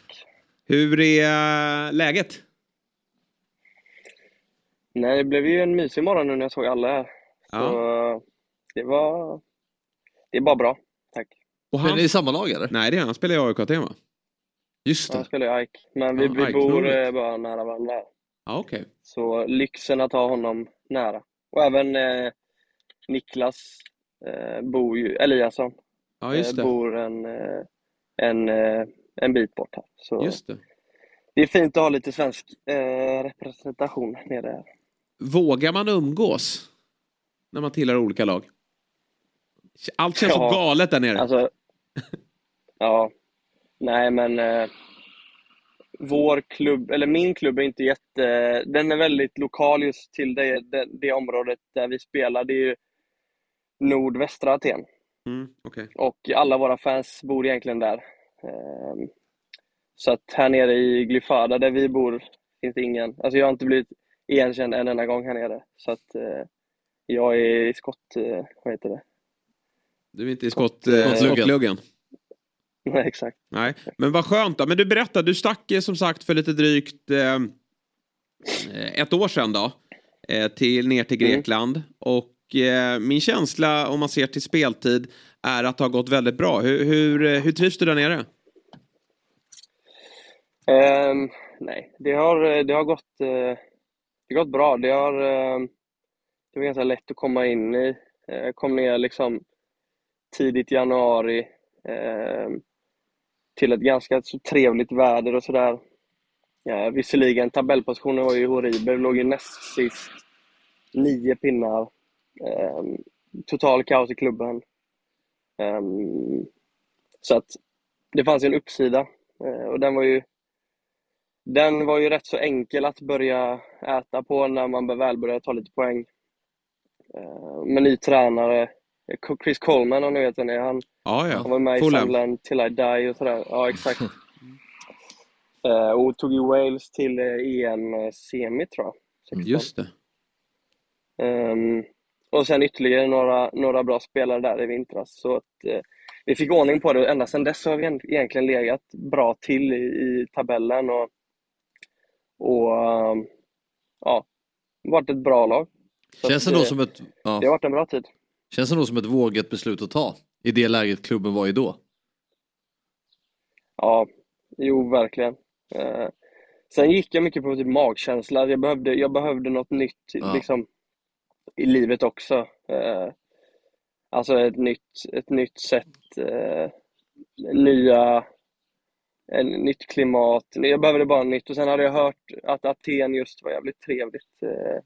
Hur är eh, läget? Nej, det blev ju en mysig morgon nu när jag såg alla här. Så det var... Det är bara bra. Tack. Och Men är det i samma lag eller? Nej, det är han. Han spelar i AIK Aten va? Just Jag spelar i Ike. Men vi, Ja, vi Ike, bor roligt. eh, bara nära varandra. okej. Så lyxen att ha honom nära. Och även eh, Niklas eh, bor ju, Eliasson, Ja, just eh, det. bor en, eh, en, eh, en bit bort här. Så Just det. det är fint att ha lite svensk eh, representation nere här. Vågar man umgås när man tillhör olika lag? Allt känns Ja. så galet där nere. Alltså, ja. Nej, men eh, vår klubb, eller min klubb är inte jätte... Den är väldigt lokal just till det, det, det området där vi spelar. Det är ju nordvästra Aten. Mm, okej. Och alla våra fans bor egentligen där. Ehm, Så att här nere i Glyfada där vi bor finns det ingen... Alltså jag har inte blivit igenkänd en enda gång här nere. Så att eh, jag är i skott... eh, Vad heter det? Du är inte i skott, Skott- eh, Skottluggen. Nej, exakt. Nej, men vad skönt då. Men du berättade, du stack som sagt för lite drygt eh, ett år sedan då. Eh, till, ner till Mm. Grekland. Och eh, min känsla om man ser till speltid är att det har gått väldigt bra. Hur, hur, eh, hur trivs du där nere? Um, nej, det har, eh, det har gått, eh, det har gått bra. Det har, ehm, det var ganska lätt att komma in i. Jag kom ner liksom tidigt i januari ehm, till ett ganska så trevligt väder och sådär. Ja, visserligen, tabellpositionen var ju horribel. Låg ju näst sist. Nio pinnar. Eh, total kaos i klubben. Ehm, så att det fanns en uppsida eh, och den var ju den var ju rätt så enkel att börja äta på när man väl började ta lite poäng. Eh, Med ny tränare, eh, Chris Coleman om ni vet vem det är. Han, Ja, ja. han var med i. Sunderland till I die och sådär. Ja, exakt. [LAUGHS] Eh, och tog ju Wales till EM-semi tror jag. 16. Just det. Ehm, och sen ytterligare några, några bra spelare där i vintras. Så att, eh, vi fick ordning på det och ända sedan dess har vi egent- egentligen legat bra till i, i tabellen och, och ehm, ja, varit ett bra lag. Så Känns det då eh, som ett, ja, Det har varit en bra tid. känns det då som ett vågat beslut att ta? I det läget klubben var i då? Ja, jo verkligen. Eh, sen gick jag mycket på typ magkänsla. Jag behövde, jag behövde något nytt Ja. liksom, i livet också. Eh, alltså ett nytt, ett nytt sätt, eh, nya, en nytt klimat. Jag behövde bara nytt. Och sen hade jag hört att Aten just var jävligt trevligt eh,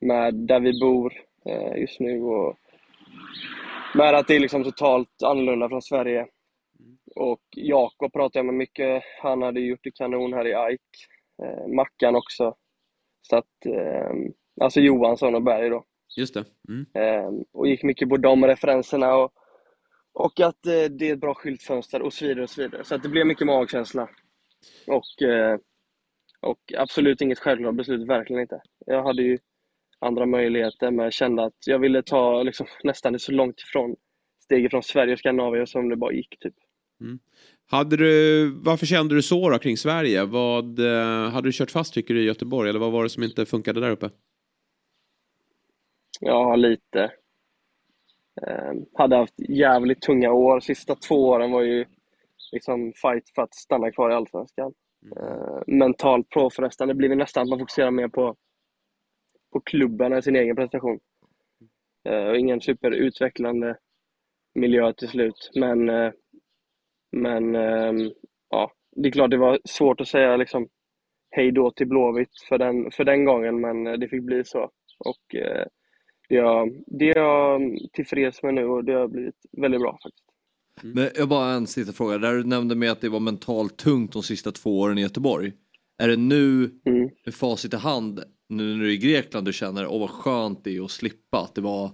med där vi bor eh, just nu. Och med att det är liksom totalt annorlunda från Sverige. Och Jakob pratade jag med mycket. Han hade gjort det kanon här i Ike. Eh, Mackan också. Så att, eh, alltså Johansson och Berg då. Just det. Mm. Eh, och gick mycket på de referenserna. Och, och att eh, det är ett bra skyltfönster och så vidare och så vidare. Så att det blev mycket magkänsla. Och, eh, och absolut inget självklart beslut, verkligen inte. Jag hade ju andra möjligheter men jag kände att jag ville ta liksom, [LAUGHS] nästan så långt ifrån steget från Sverige och Skandinavien som det bara gick. Typ. Hade du, varför kände du så då kring Sverige? Vad, eh, hade du kört fast tycker du i Göteborg eller vad var det som inte funkade där uppe? Ja, lite. Eh, hade haft jävligt tunga år. Sista två åren var ju liksom fight för att stanna kvar i Allsvenskan. Eh, mentalt påfrestande. Det blir väl nästan att man fokuserar mer på, på klubben än sin egen prestation. Eh, och ingen superutvecklande miljö till slut. Men, eh, men ehm, ja, det är klart det var svårt att säga liksom hej då till Blåvitt för den, för den gången, men eh, det fick bli så. Och eh, det är, jag, det är jag tillfreds med nu och det har blivit väldigt bra faktiskt. Men jag bara en sista fråga. Där du nämnde med att det var mentalt tungt de sista två åren i Göteborg. Är det nu Mm. med facit i hand, nu när du är i Grekland, du känner åh vad skönt det är att slippa att det var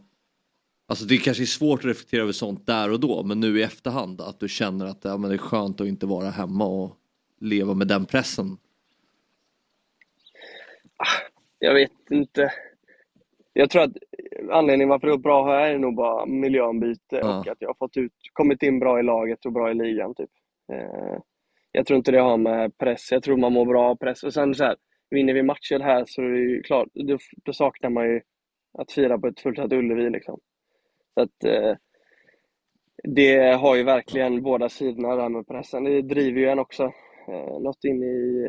Alltså det kanske är svårt att reflektera över sånt där och då men nu i efterhand att du känner att ja, men det är skönt att inte vara hemma och leva med den pressen. Jag vet inte. Jag tror att anledningen varför det går bra här är nog bara miljöombyte Ja. och att jag har fått ut, kommit in bra i laget och bra i ligan. Typ. Eh, jag tror inte det har med press. Jag tror man mår bra av press. Och sen så här, vinner vi matcher här så är det ju klart, då, då saknar man ju att fira på ett fullsatt Ullevi. Liksom. Så att, eh, det har ju verkligen båda sidorna där med pressen. Det driver ju en också. Eh, något in i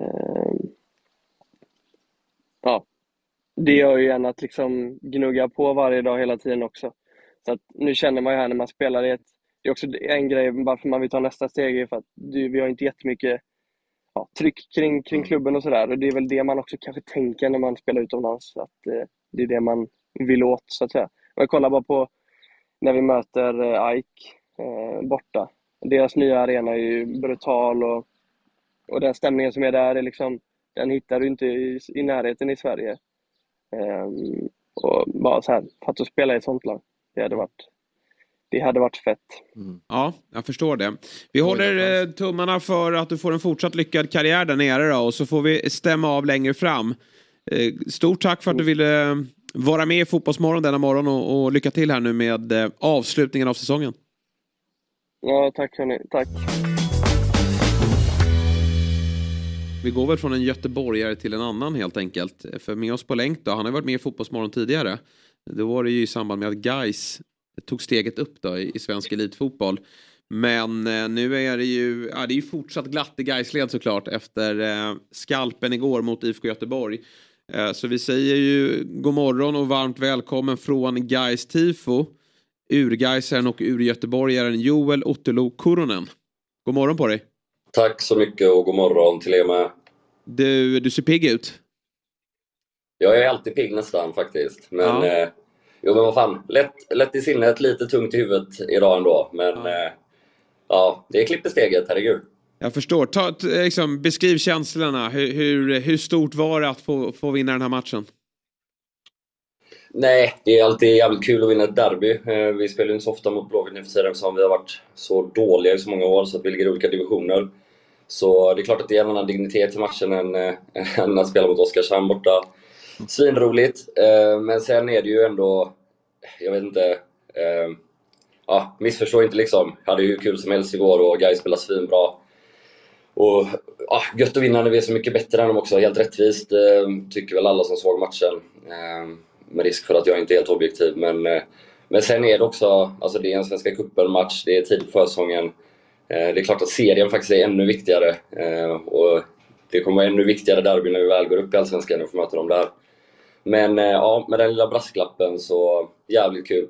eh, ja, det gör ju en att liksom gnugga på varje dag hela tiden också. Så att nu känner man ju här när man spelar i ett... Det är också en grej varför man vill ta nästa steg är för att vi har inte jättemycket ja, tryck kring, kring klubben och sådär. Och det är väl det man också kanske tänker när man spelar utomlands. Att eh, det är det man vill åt så att säga. Om jag kollar bara på när vi möter eh, Ike eh, borta. Deras nya arena är ju brutal och, och den stämningen som är där är liksom den hittar du inte i, i närheten i Sverige. Ehm, och bara så här, för att spela i ett sånt lag, det hade varit, det hade varit fett. Ja, jag förstår det. Vi håller eh, tummarna för att du får en fortsatt lyckad karriär där nere då, och så får vi stämma av längre fram. Eh, stort tack för att du ville eh, vara med i Fotbollsmorgon denna morgon och, och lycka till här nu med eh, avslutningen av säsongen. Ja, tack hörni, tack. Vi går väl från en göteborgare till en annan helt enkelt. För med oss på länk då, han har varit med i Fotbollsmorgon tidigare. Då var det ju i samband med att Geis tog steget upp då i, i svensk elitfotboll. Men eh, nu är det ju, ja, det är ju fortsatt glatt i Gaisled såklart efter eh, skalpen igår mot IFK Göteborg. Eh, så vi säger ju god morgon och varmt välkommen från Gais tifo. Urgaisaren och urgöteborgaren Joel Ottolo Kuronen. God morgon på dig. Tack så mycket och god morgon till er med. Du, du ser pigg ut. Jag är alltid pigg nästan faktiskt. Men, Ja. eh, jo, men vad fan. Lätt, lätt i sinnet, lite tungt i huvudet idag ändå. Men Ja. eh, ja, det är klipp i steget, herregud. Jag förstår. Ta, t- liksom, beskriv känslorna. Hur, hur, hur stort var det att få, få vinna den här matchen? Nej, det är alltid jävligt kul att vinna ett derby. Eh, Vi spelar ju inte så ofta mot Blåvitt nu för tiden eftersom vi har varit så dåliga i så många år så att vi ligger i olika divisioner. Så det är klart att det är en annan dignitet till matchen än, äh, än att spela mot Oskarshamn borta. Svinroligt, Äh, men sen är det ju ändå, jag vet inte, äh, ja, missförstå inte liksom. Jag hade ju hur kul som helst igår och Gais spelade svinbra. Och ja, gött att vinna när vi är så mycket bättre än dem också, helt rättvist eh, tycker väl alla som såg matchen. Eh, med risk för att jag inte är helt objektiv. Men, eh, men sen är det också, alltså det är en Svenska cupen-match, det är tidigt på försäsongen. Eh, det är klart att serien faktiskt är ännu viktigare. Eh, och det kommer vara ännu viktigare derby när vi väl går upp i Allsvenskan och får möta dem där. Men eh, ja, med den lilla brasklappen så jävligt kul.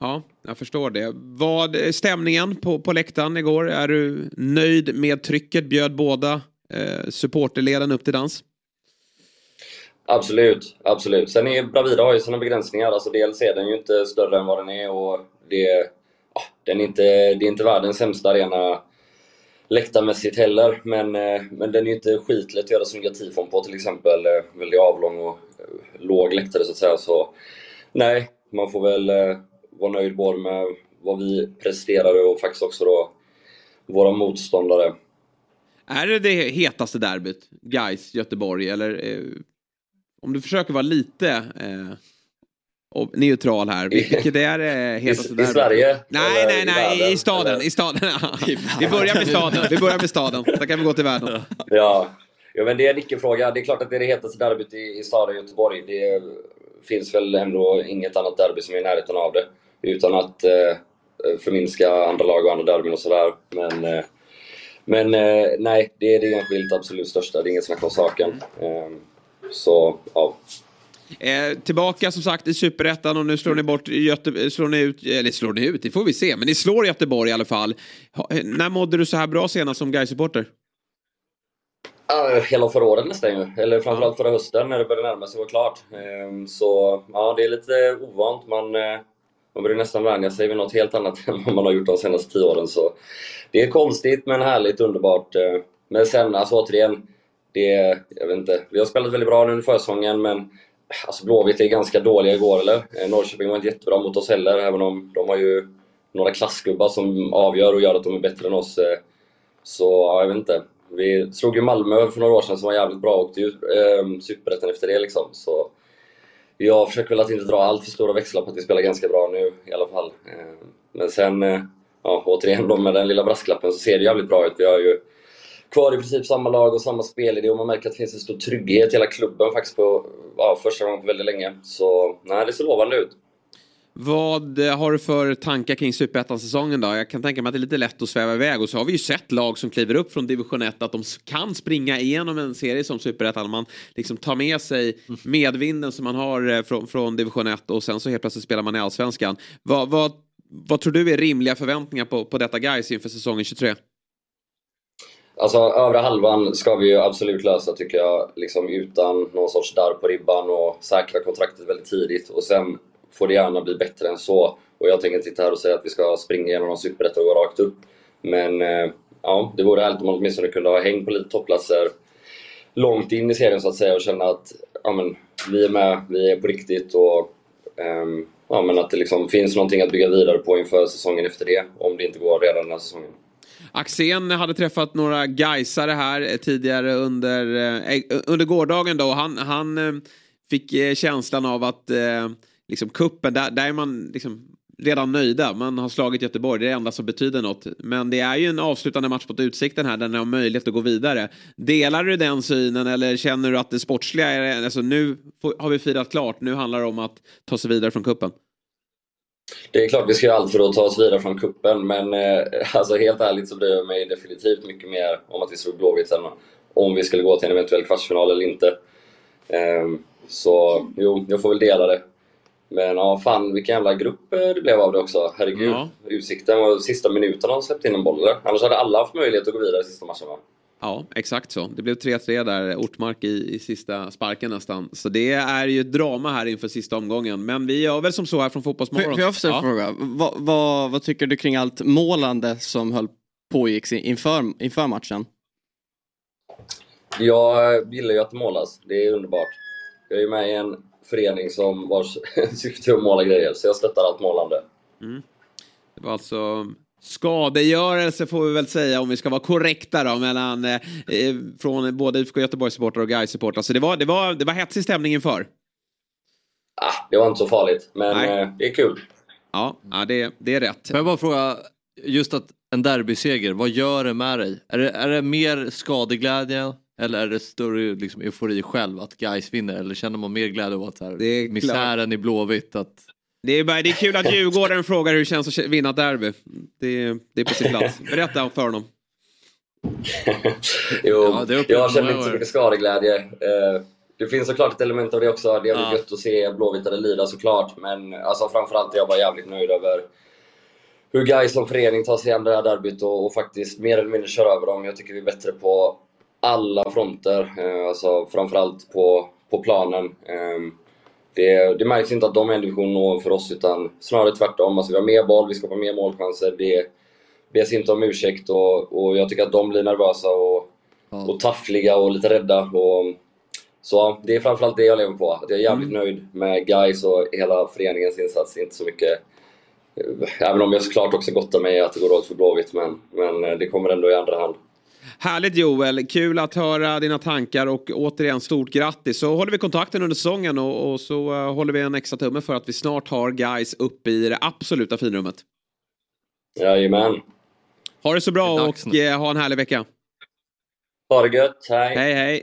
Ja, jag förstår det. Vad är stämningen på, på läktaren igår? Är du nöjd med trycket? Bjöd båda eh, supporterleden upp till dans? Absolut, absolut. Sen är Bravida har ju sina begränsningar. Alltså dels är den ju inte större än vad den är och det, den är inte, det är inte världens sämsta arena läktarmässigt heller. Men, eh, men den är ju inte skitlätt att göra snygga tifon på till exempel. Eh, väldigt avlång och eh, låg läktare så att säga. Så nej, man får väl vara nöjd både med vad vi presterade och faktiskt också då våra motståndare. Är det det hetaste derbyt? Guys Göteborg? Eller eh, om du försöker vara lite eh, och neutral här. vil- Vilket är det hetaste I, i derbyt? Sverige? Nej, nej, nej, världen, i staden. eller? I staden. vi börjar med staden. Vi börjar med staden. Sen kan vi gå till världen. Ja, ja men det är en icke-fråga. Det är klart att det är det hetaste derbyt i, i staden Göteborg. Det finns väl ändå inget annat derby som är i närheten av det. Utan att eh, förminska andra lag och andra derbyn och sådär. Men, eh, men eh, nej, det är det enskilt absolut största. Det är inget snack om saken. Eh, så, ja. Eh, tillbaka som sagt i Superettan och nu slår ni bort Göte eh, slår ni ut, eller slår ni ut, det får vi se, men ni slår Göteborg i alla fall. Ha, eh, när mådde du så här bra senast som Gais-supporter? Ja, hela förra året nästan ju. Eller framförallt förra hösten när det började närma sig var klart. Ehm, Så ja, det är lite ovant. Man, eh, man börjar nästan vänja sig vid något helt annat [LAUGHS] än vad man har gjort de senaste tio åren. Så det är konstigt men härligt, underbart. Eh, men sen, alltså återigen, det, jag vet inte. Vi har spelat väldigt bra nu under försäsongen, men alltså Blåvitt är ganska dåliga igår, eller? Eh, Norrköping var inte jättebra mot oss heller, även om de har ju några klassgubbar som avgör och gör att de är bättre än oss. Eh. Så, ja, jag vet inte. Vi slog ju Malmö för några år sedan som var jävligt bra och åkte ju eh, Superettan efter det liksom. Så jag försöker väl att inte dra allt för stora växlar på att vi spelar ganska bra nu i alla fall. Eh, men sen, eh, ja, återigen då med den lilla brasklappen så ser det jävligt bra ut. Vi har ju kvar i princip samma lag och samma spelidé och man märker att det finns en stor trygghet i hela klubben faktiskt på ja, första gången på väldigt länge. Så nej, det ser lovande ut. Vad eh, har du för tankar kring Superettan-säsongen då? Jag kan tänka mig att det är lite lätt att sväva iväg och så har vi ju sett lag som kliver upp från division 1 att de kan springa igenom en serie som Superettan. Man liksom tar med sig medvinden som man har eh, från, från division 1 och sen så helt plötsligt spelar man i allsvenskan. Vad, vad, vad tror du är rimliga förväntningar på, på detta guys inför säsongen 23? Alltså övre halvan ska vi ju absolut lösa tycker jag, liksom utan någon sorts darr på ribban och säkra kontraktet väldigt tidigt. Och sen får det gärna bli bättre än så. Och jag tänker inte sitta här och säga att vi ska springa igenom någon superetta och gå rakt upp. Men eh, ja, det vore härligt om man åtminstone kunde ha häng på lite toppplatser långt in i serien så att säga och känna att ja, men, vi är med, vi är på riktigt och um, ja, men att det liksom finns någonting att bygga vidare på inför säsongen efter det, om det inte går redan den här säsongen. Axén hade träffat några Gaisare här eh, tidigare under, eh, eh, under gårdagen då. Han, han fick känslan av att liksom kuppen, där, där är man liksom redan nöjda. Man har slagit Göteborg, det är det enda som betyder något. Men det är ju en avslutande match mot Utsikten här där ni har möjlighet att gå vidare. Delar du den synen eller känner du att det sportsliga är, alltså nu har vi firat klart, nu handlar det om att ta sig vidare från kuppen? Det är klart vi ska göra allt för att ta oss vidare från kuppen men eh, alltså helt ärligt så bryr jag mig definitivt mycket mer om att vi slog Blåvitt sen om vi skulle gå till en eventuell kvartsfinal eller inte. Eh, så jo, jag får väl dela det. Men ja, fan vilken jävla grupp eh, det blev av det också. Herregud. Ja. Utsikten var sista minuterna de släppte in en boll eller? Annars hade alla haft möjlighet att gå vidare i sista matchen va? Ja, exakt så. Det blev 3-3 där, Ortmark i, i sista sparken nästan. Så det är ju drama här inför sista omgången. Men vi gör väl som så här från Fotbollsmorgon. Får jag ställa ja. fråga? Vad, vad, vad, tycker du kring allt målande som höll pågick inför, inför matchen? Jag gillar ju att det målas. Det är underbart. Jag är ju med i en förening som vars [LAUGHS] syfte är att måla grejer, så jag stöttar allt målande. Mm. Det var alltså skadegörelse får vi väl säga om vi ska vara korrekta då mellan eh, eh från både IFK Göteborgs-supportrar och Gais-supportrar. Så det var, det, var, det var hetsig stämning inför. Ah, det var inte så farligt, men eh, det är kul. Ja, ja det, det är rätt. Får jag bara fråga, just att en derbyseger, vad gör det med dig? Är det, är det mer skadeglädje eller är det större liksom, eufori själv att guys vinner? Eller känner man mer glädje av att här, misären i Blåvitt? Att... Det är, bara, det är kul att Djurgården frågar hur det känns att vinna ett derby. Det, det är på sin plats. Berätta för honom. [LAUGHS] jo, ja, jag känner inte så mycket skadeglädje. Eh, det finns såklart ett element av det också. Det är ja. gött att se blåvitare lida såklart. Men alltså, framförallt är jag bara jävligt nöjd över hur guys som förening tar sig an det här derbyt och, och faktiskt mer eller mindre kör över dem. Jag tycker vi är bättre på alla fronter, eh, alltså framförallt på, på planen. Eh, det, det märks inte att de är en division för oss utan snarare tvärtom. Alltså vi har mer boll, vi skapar mer målchanser. Det bes inte om ursäkt och, och jag tycker att de blir nervösa och, ja. och taffliga och lite rädda. Och, så det är framförallt det jag lever på. Att jag är jävligt mm. nöjd med guys och hela föreningens insats. Inte så mycket Även om jag såklart också gottar mig att det går åt för Blåvitt, men, men det kommer ändå i andra hand. Härligt Joel, kul att höra dina tankar och återigen stort grattis. Så håller vi kontakten under säsongen och, och så uh, håller vi en extra tumme för att vi snart har guys uppe i det absoluta finrummet. Jajamän. Ha det så bra det och uh, ha en härlig vecka. Ha det gött, hej. Hej hej.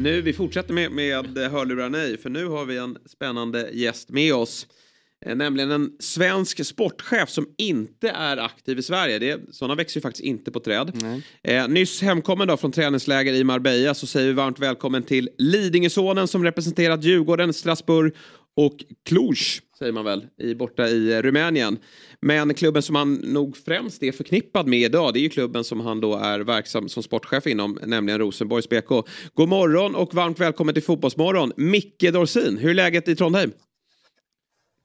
nu vi fortsätter med, med hörlurarna i för nu har vi en spännande gäst med oss. Eh, Nämligen en svensk sportchef som inte är aktiv i Sverige. Det, sådana växer ju faktiskt inte på träd. Eh, nyss hemkommen då från träningsläger i Marbella så säger vi varmt välkommen till Lidingösonen som representerat Djurgården, Strasbourg och Cluj säger man väl, i, borta i eh, Rumänien. Men klubben som han nog främst är förknippad med idag det är ju klubben som han då är verksam som sportchef inom, nämligen Rosenborgs BK. God morgon och varmt välkommen till Fotbollsmorgon, Micke Dorsin. Hur är läget i Trondheim?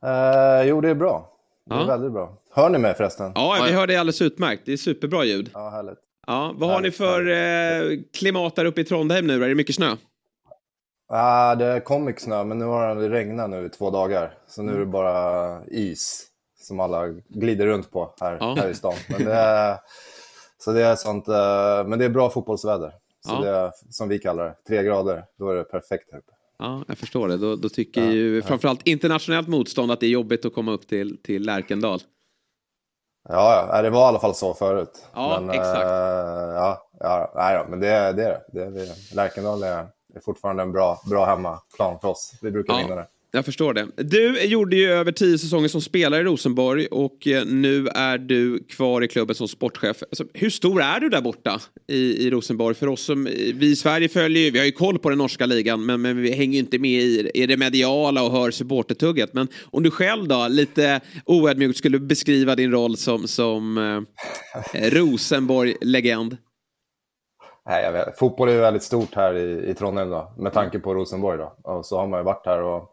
Uh, jo, det är bra. Det är Ja. väldigt bra. Hör ni mig förresten? Ja, vi hör dig alldeles utmärkt. Det är superbra ljud. Ja, härligt. Ja, vad har ni för eh, klimat där uppe i Trondheim nu? Är det mycket snö? Ah, det kom mycket snö, men nu har det regnat nu i två dagar. Så nu är det bara is som alla glider runt på här, Ja. här i stan. Men det är, så det är sånt, eh, men det är bra fotbollsväder. Så Ja. det är, som vi kallar det, tre grader, då är det perfekt här uppe. Ja, jag förstår det. Då, då tycker ju framförallt internationellt motstånd att det är jobbigt att komma upp till, till Lärkendal. Ja, ja, det var i alla fall så förut. Ja, men, exakt. eh, ja, ja, nej men det, är- det är det. det, är det. Lärkendal är, är fortfarande en bra, bra hemmaplan för oss. Vi brukar Ja. vinna det. Jag förstår det. Du gjorde ju över tio säsonger som spelare i Rosenborg och eh, nu är du kvar i klubben som sportchef. Alltså, hur stor är du där borta i, i Rosenborg? För oss som, vi i Sverige följer ju, vi har ju koll på den norska ligan, men, men vi hänger ju inte med i, i det mediala och hör supportertugget. Men om du själv då, lite oödmjukt, skulle beskriva din roll som, som eh, [LAUGHS] Rosenborg-legend? Nej, jag vet. Fotboll är ju väldigt stort här i, i Trondheim då, med tanke på Rosenborg. Då. Och så har man ju varit här och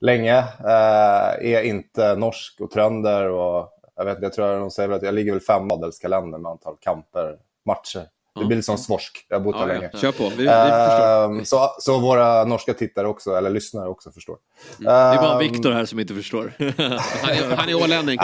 länge. Eh, är inte norsk och trönder. Och, jag, vet, jag tror att de säger att jag ligger väl fem adelskalender med antal kamper, matcher. Det blir lite som svorsk. Jag har bott här länge. Kör på. Vi- vi förstår. Ehm, så, så våra norska tittare också, eller lyssnare också, förstår. Det är bara Ehm, Viktor här som inte förstår. [LAUGHS] Han är, han är ålänning.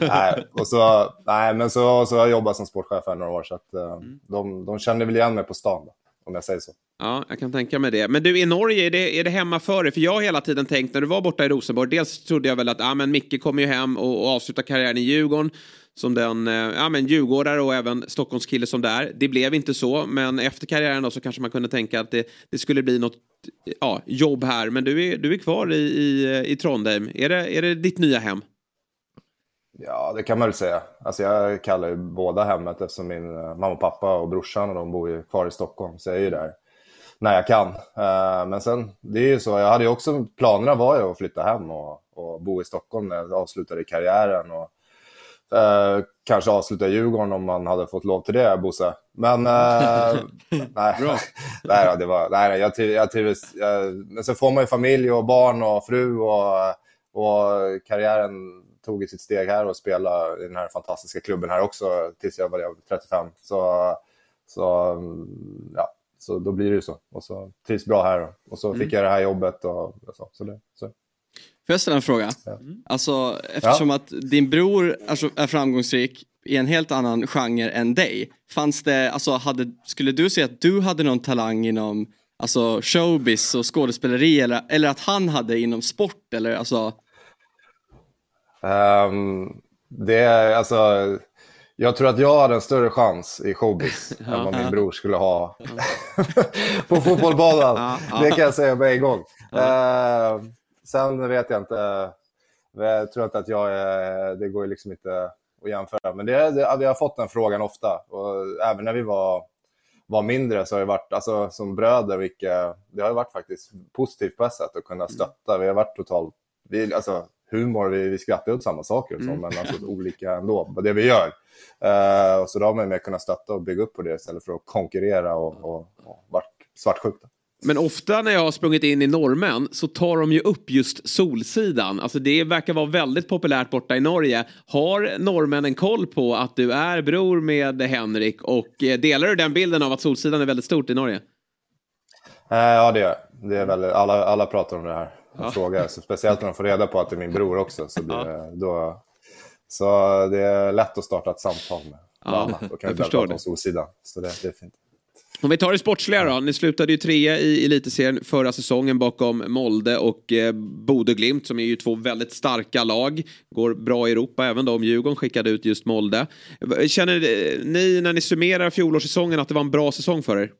nej, och så, nej, men så, så har jag jobbat som sportchef här några år, så att, eh, de, de kände väl igen mig på stan, då, om jag säger så. Ja, jag kan tänka mig det. Men du, i Norge, är det, är det hemma för dig? För jag har hela tiden tänkt, när du var borta i Rosenborg, dels trodde jag väl att ah, men Micke kommer ju hem och, och avslutar karriären i Djurgården som den eh, ja, men djurgårdare och även Stockholmskille som det är. Det blev inte så, men efter karriären då så kanske man kunde tänka att det, det skulle bli något ja, jobb här. Men du är, du är kvar i, i, i Trondheim. Är det, är det ditt nya hem? Ja, det kan man väl säga. Alltså jag kallar ju båda hemmet eftersom min eh, mamma och pappa och brorsan och de bor ju kvar i Stockholm. Så jag är ju där när jag kan. Eh, men sen, det är ju så, jag hade ju också, planerna var ju att flytta hem och, och bo i Stockholm när jag avslutade karriären. Och, eh, kanske avsluta Djurgården om man hade fått lov till det, Bosse. Men eh, [LAUGHS] nej, [LAUGHS] nej, det var, nej, jag, triv, jag trivdes. Jag, men så får man ju familj och barn och fru och, och karriären tog sitt steg här och spela i den här fantastiska klubben här också tills jag var 35. Så, så, ja, så då blir det ju så. Och så trivs bra här och så fick Mm. jag det här jobbet och, och så. så, det, så. Får jag ställa en fråga? Alltså, eftersom att din bror alltså, är framgångsrik i en helt annan genre än dig. Fanns det, alltså, hade, skulle du säga att du hade någon talang inom alltså, showbiz och skådespeleri eller, eller att han hade inom sport? Eller, alltså... Ehm, det är alltså, jag tror att jag hade en större chans i showbiz [LAUGHS] än vad min bror skulle ha [LAUGHS] på fotbollsbanan. Det kan jag säga med en gång. Ehm, sen vet jag inte. Jag tror inte att jag är, det går liksom inte att jämföra. Men det, det, vi har fått den frågan ofta. Och även när vi var, var mindre så har det varit, alltså som bröder, vilka, det har varit faktiskt positivt på ett sätt att kunna stötta. Vi har varit totalt, vi, alltså humor, vi, vi skrattar åt samma saker och så, Mm. men alltså olika ändå, på det vi gör. Eh, och så då har man med kunnat stötta och bygga upp på det istället för att konkurrera och, och, och varit svartsjuk. då. Men ofta när jag har sprungit in i norrmän så tar de ju upp just Solsidan. Alltså det verkar vara väldigt populärt borta i Norge. Har norrmännen koll på att du är bror med Henrik och eh, delar du den bilden av att Solsidan är väldigt stort i Norge? Eh, ja, det är det. Är väldigt, alla, alla pratar om det här och Ja. frågar. Så speciellt när de får reda på att det är min bror också. Så, blir det, då, så det är lätt att starta ett samtal med Ja, alla. Då kan jag vi prata det. om Solsidan. Så det, det är fint. Om vi tar det sportsliga då. Ni slutade ju trea i elitserien förra säsongen bakom Molde och eh, Glimt som är ju två väldigt starka lag. Går bra i Europa även då om Djurgården skickade ut just Molde. Känner eh, ni när ni summerar fjolårssäsongen att det var en bra säsong för er?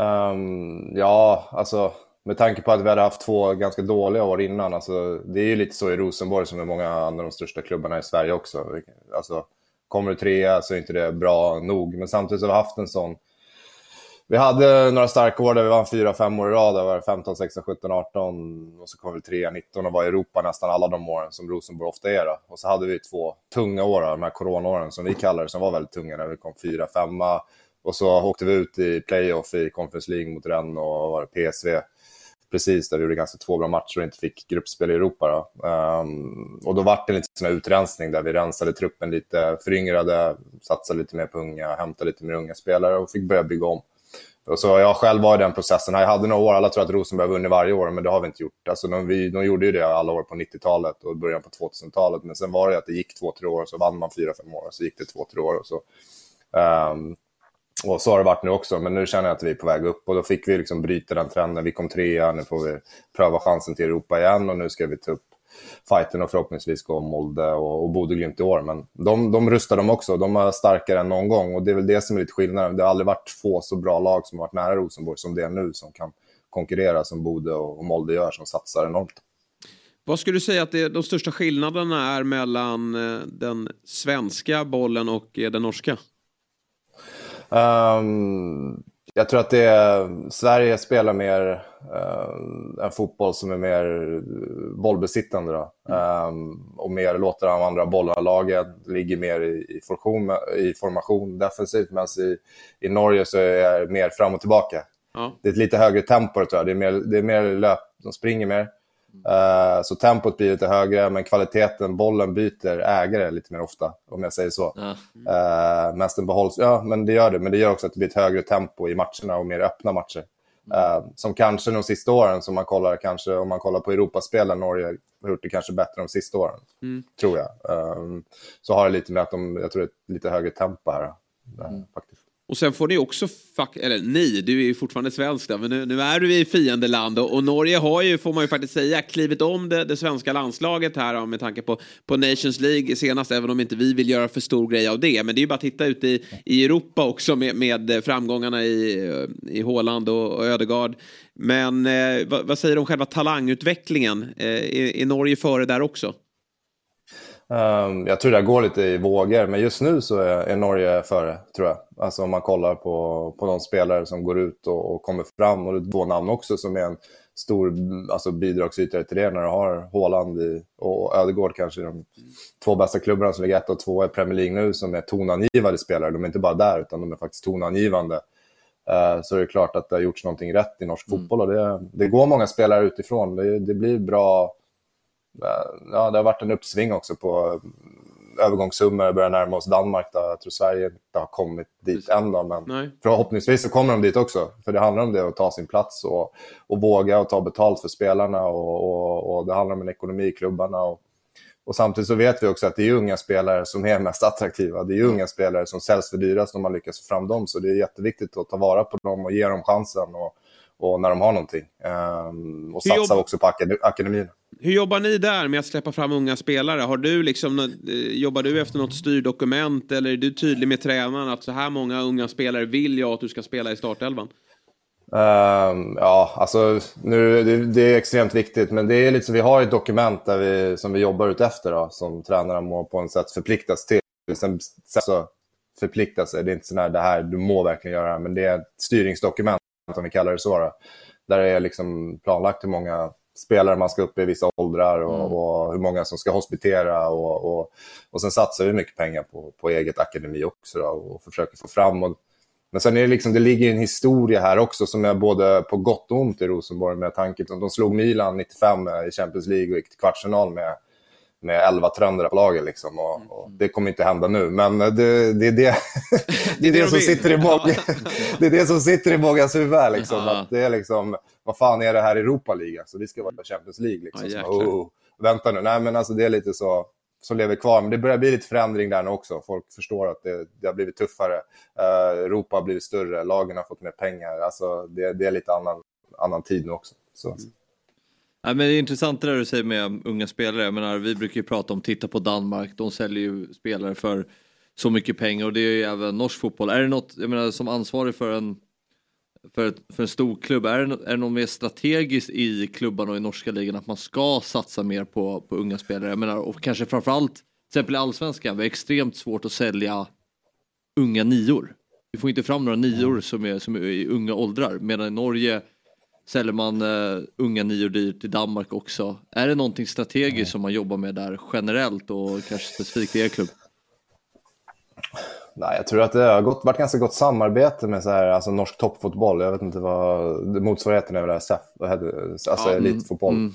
Um, ja, alltså med tanke på att vi hade haft två ganska dåliga år innan. Alltså, det är ju lite så i Rosenborg som är många andra de största klubbarna i Sverige också. Alltså, kommer du trea så är inte det bra nog. Men samtidigt så har vi haft en sån... Vi hade några starka år där vi vann fyra, fem år i rad. Det var 15, 16, 17, 18 och så kom vi trea, 19 och var i Europa nästan alla de åren som Rosenborg ofta är. Då. Och så hade vi två tunga år, de här coronaåren som vi kallar det, som var väldigt tunga när vi kom fyra, femma. Och så åkte vi ut i playoff i Conference League mot Rennes och var PSV precis där vi gjorde ganska två bra matcher och inte fick gruppspel i Europa. Då. Um, och då var det en liten utrensning där vi rensade truppen lite, föryngrade, satsade lite mer på unga, hämtade lite mer unga spelare och fick börja bygga om. Och så jag själv var i den processen. Jag hade några år, alla tror att Rosenberg har vunnit varje år, men det har vi inte gjort. Alltså, de, vi, de gjorde ju det alla år på 90-talet och början på 2000-talet, men sen var det att det gick två, tre år, så vann man fyra, fem år, och så gick det två, tre år. Och så. Um, och så har det varit nu också, men nu känner jag att vi är på väg upp och då fick vi liksom bryta den trenden. Vi kom trea, nu får vi pröva chansen till Europa igen och nu ska vi ta upp fighten och förhoppningsvis gå Molde och, och Bodø-Glimt i år. Men de, de rustar de också, de är starkare än någon gång och det är väl det som är lite skillnaden. Det har aldrig varit två så bra lag som har varit nära Rosenborg som det är nu, som kan konkurrera som Bodø och, och Molde gör, som satsar enormt. Vad skulle du säga att det, de största skillnaderna är mellan eh, den svenska bollen och eh, den norska? Um, jag tror att det är, Sverige spelar mer uh, en fotboll som är mer bollbesittande. Då. Um, och mer låter de andra bollarna laget, ligger mer i, i, formation, i formation defensivt. Medan i, i Norge så är det mer fram och tillbaka. Ja. Det är ett lite högre tempo tror jag. Det är mer, det är mer löp, de springer mer. Uh, så tempot blir lite högre, men kvaliteten, bollen byter ägare lite mer ofta, om jag säger så. Ja. Uh, men den behålls, ja, men det gör det, men det gör också att det blir ett högre tempo i matcherna och mer öppna matcher. Uh, som kanske de sista åren, som man kollar, kanske, om man kollar på Europaspelen, Norge har gjort det kanske bättre de sista åren, mm. tror jag. så har det lite med att de, jag tror det är lite högre tempo här, mm. faktiskt. Och sen får ni också, fuck, eller ni, du är ju fortfarande svensk där, men nu, nu är du i fiendeland och, och, Norge har ju, får man ju faktiskt säga, klivit om det, det svenska landslaget här med tanke på, på Nations League senast, även om inte vi vill göra för stor grej av det. Men det är ju bara att titta ute i, i Europa också med, med framgångarna i, i Håland och, och Ödegard. Men eh, vad, vad, säger du om själva talangutvecklingen? Eh, är, är Norge före där också? Um, jag tror det går lite i vågor, men just nu så är, är, Norge före, tror jag. Alltså om man kollar på, på de spelare som går ut och, och kommer fram, och det är två namn också som är en stor alltså, bidragsytare till det när du har Håland i, och Ödegård kanske de två bästa klubbarna som ligger ett och två i Premier League nu som är tonangivande spelare. De är inte bara där, utan de är faktiskt tonangivande. Uh, så är det klart att det har gjorts någonting rätt i norsk mm. fotboll och det, det går många spelare utifrån. Det, det blir bra ja, det har varit en uppsving också på övergångssummor, börjar närma oss Danmark. Då. Jag tror Sverige inte har kommit dit än, då, men Nej. förhoppningsvis så kommer de dit också. För det handlar om det, att ta sin plats och, och våga och ta betalt för spelarna och, och, och det handlar om en ekonomi i klubbarna. Och, och samtidigt så vet vi också att det är unga spelare som är mest attraktiva. Det är unga spelare som säljs för dyrast om man lyckas få fram dem. Så det är jätteviktigt att ta vara på dem och ge dem chansen och, och när de har någonting. Um, och satsa också på akademin. Hur jobbar ni där med att släppa fram unga spelare? Har du liksom, eh, jobbar du efter något styrdokument eller är du tydlig med tränaren att så här många unga spelare vill jag att du ska spela i startelvan? Um, ja, alltså nu, det, det, är extremt viktigt, men det är lite så, vi har ett dokument där vi, som vi jobbar ut efter då, som tränaren må på något sätt förpliktas till. Sen, sen så förpliktas det är inte så här, det här, du må verkligen göra det här, men det är ett styrningsdokument, om vi kallar det så. Då, där det är liksom planlagt hur många spelare man ska upp i vissa åldrar och, mm. och hur många som ska hospitera. Och, och, och sen satsar vi mycket pengar på, på eget akademi också då, och försöker få fram. Och, men sen är det liksom, det ligger en historia här också som är både på gott och ont i Rosenborg med tanke på att de slog Milan 95 i Champions League och gick till kvartsfinal med med 11 tröndare på laget. Liksom, och, och, det kommer inte hända nu, men det, det är det, [LAUGHS] det, är det, som sitter i många, det är det som sitter i mångas huvud. Liksom, att det är liksom, vad fan är det här Europa League? Alltså, vi ska vara Champions League. Liksom, ja, så, oh, vänta nu, nej men alltså det är lite så som lever kvar. Men det börjar bli lite förändring där nu också. Folk förstår att det, det har blivit tuffare. Uh, Europa har blivit större, lagen har fått mer pengar. Alltså, det, det är lite annan, annan tid nu också. Så. Mm. Ja, men det är intressant det där du säger med unga spelare. Jag menar, vi brukar ju prata om, titta på Danmark, de säljer ju spelare för så mycket pengar och det är ju även norsk fotboll. Är det något, jag menar som ansvarig för en för, för en stor klubb, är det, är det något mer strategiskt i klubbarna och i norska ligan att man ska satsa mer på, på unga spelare? Jag menar, och kanske framförallt, till exempel i allsvenskan, det är extremt svårt att sälja unga nior. Vi får inte fram några nior som är, som är i unga åldrar, medan i Norge säljer man uh, unga nior dit till Danmark också. Är det någonting strategiskt mm. som man jobbar med där generellt och kanske specifikt i er klubb? Nej, jag tror att det har gått, varit ganska gott samarbete med så här, alltså norsk toppfotboll. Jag vet inte vad motsvarigheten är, SF, alltså ja, mm, elitfotboll. Mm,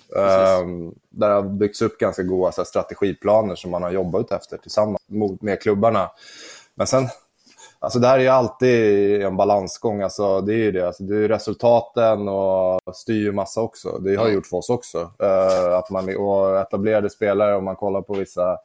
um, där har byggts upp ganska goda så här, strategiplaner som man har jobbat efter tillsammans med klubbarna. Men sen, alltså det här är alltid en balansgång. Alltså, det är ju det. Alltså, det är resultaten och styr ju massa också. Det har gjort för oss också. Uh, att man, och etablerade spelare, om man kollar på vissa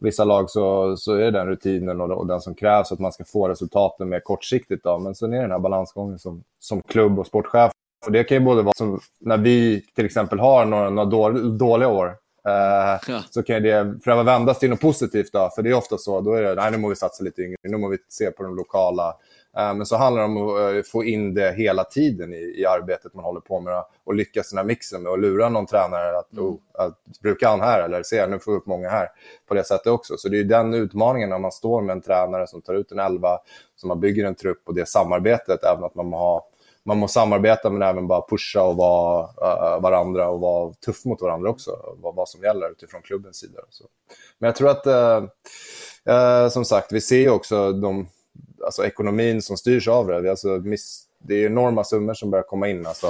vissa lag så, så är det den rutinen och, och den som krävs att man ska få resultaten mer kortsiktigt. Då. Men sen är det den här balansgången som, som klubb och sportchef. Och det kan ju både vara som när vi till exempel har några, några dåliga år. Eh, ja. Så kan det pröva vändas till något positivt. Då. För det är ofta så, då är det, nej nu måste vi satsa lite yngre, nu måste vi se på de lokala Eh, men så handlar det om att eh, få in det hela tiden i, i arbetet man håller på med och lyckas den här mixen med att lura någon tränare att, mm. oh, att brukar han här eller ser nu får vi upp många här på det sättet också. Så det är den utmaningen när man står med en tränare som tar ut en elva, som man bygger en trupp och det samarbetet, även att man må ha man måste samarbeta men även bara pusha och vara uh, varandra och vara tuff mot varandra också, vad, vad som gäller utifrån klubbens sida. Så. Men jag tror att, uh, uh, som sagt, vi ser också de alltså, ekonomin som styrs av det. Alltså, det är enorma summor som börjar komma in. Alltså,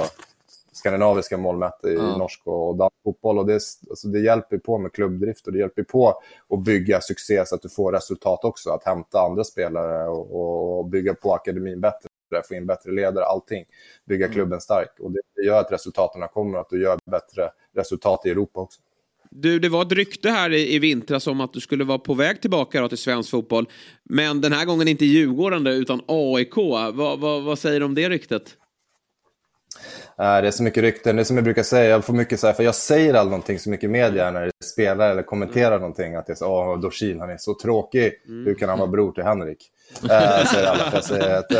skandinaviska mål mätt i mm. norsk och dansk fotboll. Och det, alltså, det hjälper på med klubbdrift och det hjälper på att bygga succé så att du får resultat också. Att hämta andra spelare och, och bygga på akademin bättre, få in bättre ledare, allting. Bygga mm. klubben stark. Och det gör att resultaten kommer, att du gör bättre resultat i Europa också. Du, det var ett rykte här i, i vintras om att du skulle vara på väg tillbaka då till svensk fotboll. Men den här gången inte Djurgården utan AIK. Va, va, vad säger du om det ryktet? Uh, det är så mycket rykten. Det är som jag brukar säga, jag får mycket så här, för jag säger aldrig någonting så mycket i media när jag spelar eller kommenterar mm. någonting. Att det är så, åh, Dorsin, han är så tråkig. Mm. Hur kan han vara bror till Henrik? Uh, säger alla, att, uh,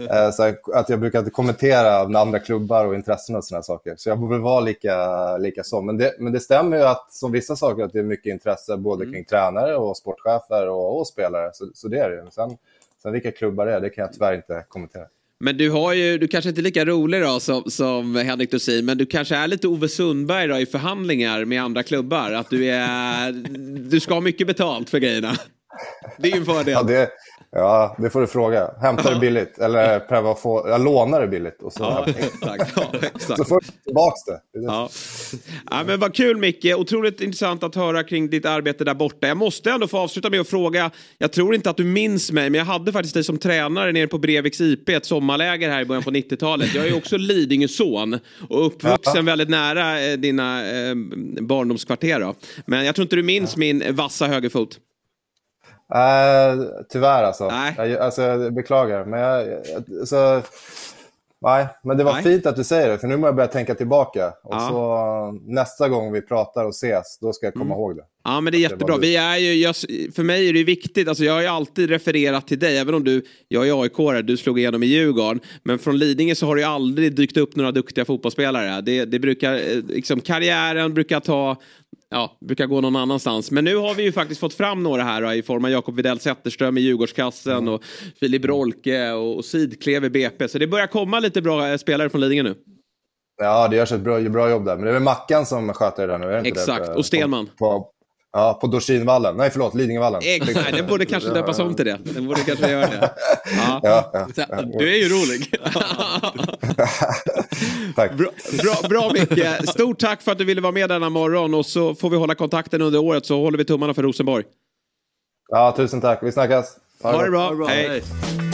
uh, så att jag brukar inte kommentera andra klubbar och intressen och sådana saker. Så jag borde vara lika, lika så. Men det, men det stämmer ju att som vissa saker att det är mycket intresse både mm. kring tränare och sportchefer och, och spelare. Så, så det är det ju. Sen, sen vilka klubbar det är, det kan jag tyvärr inte kommentera. Men du har ju, du kanske inte är lika rolig då som, som Henrik Dorsin, men du kanske är lite Ove Sundberg då i förhandlingar med andra klubbar. Att du är, du ska ha mycket betalt för grejerna. Det är ju en fördel. Ja, det, Ja, det får du fråga. Hämtar du billigt eller pröva få, jag lånar det billigt. Och så, ja, exakt, ja, exakt. så får du tillbaka det. Ja. ja. men vad kul Micke, otroligt intressant att höra kring ditt arbete där borta. Jag måste ändå få avsluta med att fråga, jag tror inte att du minns mig, men jag hade faktiskt dig som tränare nere på Breviks IP, ett sommarläger här i början på 90-talet. Jag är också Lidingöson och uppvuxen ja. väldigt nära eh, dina eh, barndomskvarter. Då. Men jag tror inte du minns min vassa högerfot. Uh, tyvärr alltså. Nej. Jag, alltså. Jag beklagar. Men jag, alltså, nej, men det var nej. fint att du säger det, för nu måste jag börja tänka tillbaka. Och ja. så nästa gång vi pratar och ses, då ska jag komma mm. ihåg det. Ja, men det är jättebra. Det vi är ju, jag, för mig är det viktigt, alltså jag har ju alltid refererat till dig, även om du, jag är aik du slog igenom i Djurgården. Men från Lidingö så har det ju aldrig dykt upp några duktiga fotbollsspelare. Det, det brukar, eh, liksom, karriären brukar ta ja, brukar gå någon annanstans. Men nu har vi ju faktiskt fått fram några här i form av Jakob Widell Zetterström i Djurgårdskassen mm. och Filip Rolke och Sidklev i BP. Så det börjar komma lite bra eh, spelare från Lidingö nu. Ja, det görs ett bra, bra jobb där. Men det är väl Mackan som sköter det där nu? Exakt, det? och Stenman. På, på, Ja, på Dorsinvallen. Nej, förlåt, Lidingövallen. Exakt, den borde kanske döpas om till det. Den borde kanske göra det. Ja. [LAUGHS] Ja, ja, ja. Du är ju rolig. [LAUGHS] [LAUGHS] tack. Bra, bra, bra Micke. Stort tack för att du ville vara med denna morgon och så får vi hålla kontakten under året så håller vi tummarna för Rosenborg. Ja, tusen tack. Vi snackas. Ha, ha det bra. bra. Hej. Hej.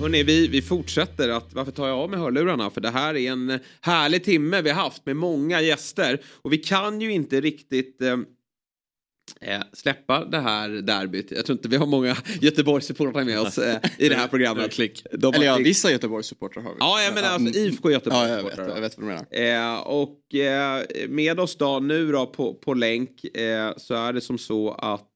Hörrni, vi, vi fortsätter att, varför tar jag av mig hörlurarna? För det här är en härlig timme vi har haft med många gäster. Och vi kan ju inte riktigt eh, eh släppa det här derbyt. Jag tror inte vi har många [LAUGHS] Göteborgssupportrar med oss eh, i det här programmet. klick. De Eller ja, klick. vissa Göteborgssupportrar har vi. Ja, jag menar alltså IFK Göteborg. Ja, jag vet, jag vet vad du menar. Eh, och eh, med oss då nu då på, på länk eh, så är det som så att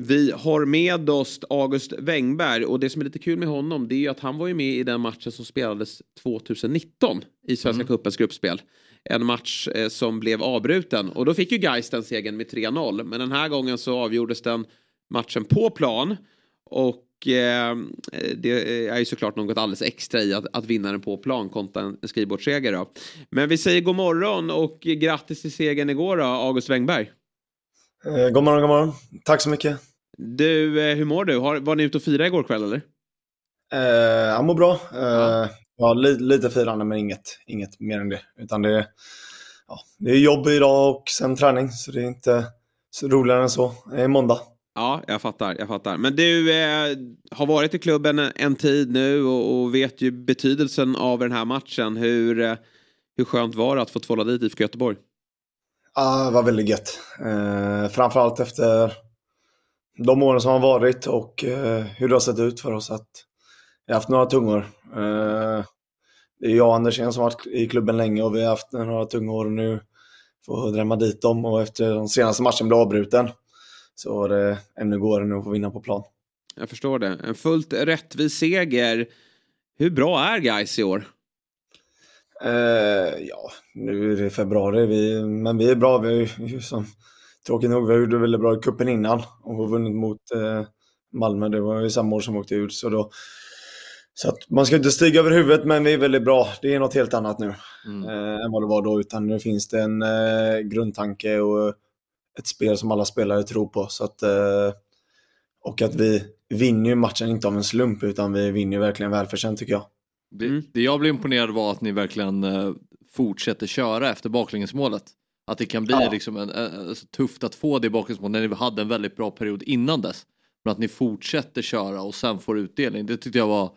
Vi har med oss August Wengberg och det som är lite kul med honom det är ju att han var ju med i den matchen som spelades 2019 i Svenska mm. cupens gruppspel. En match eh, som blev avbruten och då fick ju Gais den segern med 3-0 men den här gången så avgjordes den matchen på plan och eh, det är ju såklart något alldeles extra i att, att vinna den på plan kontra en, skrivbordsseger då. Men vi säger god morgon och grattis till segern igår då, August Wengberg. Eh, god morgon, god morgon. Tack så mycket. Du, eh, hur mår du? Har, var ni ute och firade igår kväll eller? Eh, jag mår bra. Eh, ja. li, lite firande men inget, inget mer än det. Utan det, ja, det är jobb idag och sen träning så det är inte så roligare än så. Det är måndag. Ja, jag fattar. Jag fattar. Men du eh, har varit i klubben en tid nu och, och, vet ju betydelsen av den här matchen. Hur, eh, hur skönt var det att få tvåla dit IFK Göteborg? Ja, det var väldigt gött. Eh, framförallt efter de åren som har varit och eh, hur det har sett ut för oss. Att vi har haft några tungor. Eh, det är jag och Andersén som har varit i klubben länge och vi har haft några tungor nu. Får drämma dit dem och efter den senaste matchen blev avbruten så var det ännu godare nu att få vinna på plan. Jag förstår det. En fullt rättvis seger. Hur bra är guys i år? Eh, ja, nu är det februari, vi, men vi är bra. Vi, som, tråkigt nog, vi det väldigt bra i kuppen innan och har vunnit mot eh, Malmö. Det var ju samma år som åkte ut. Så, då, så att man ska inte stiga över huvudet, men vi är väldigt bra. Det är något helt annat nu mm. eh, än vad det var då. Utan nu finns det en eh, grundtanke och ett spel som alla spelare tror på. Så att, eh, och att vi vinner ju matchen inte av en slump, utan vi vinner verkligen välförtjänt tycker jag. Det, mm. det jag blev imponerad var att ni verkligen eh, fortsätter köra efter baklängesmålet. Att det kan bli ja. liksom en, en, tufft att få det baklängesmålet när ni hade en väldigt bra period innan dess. Men att ni fortsätter köra och sen får utdelning, det tyckte jag var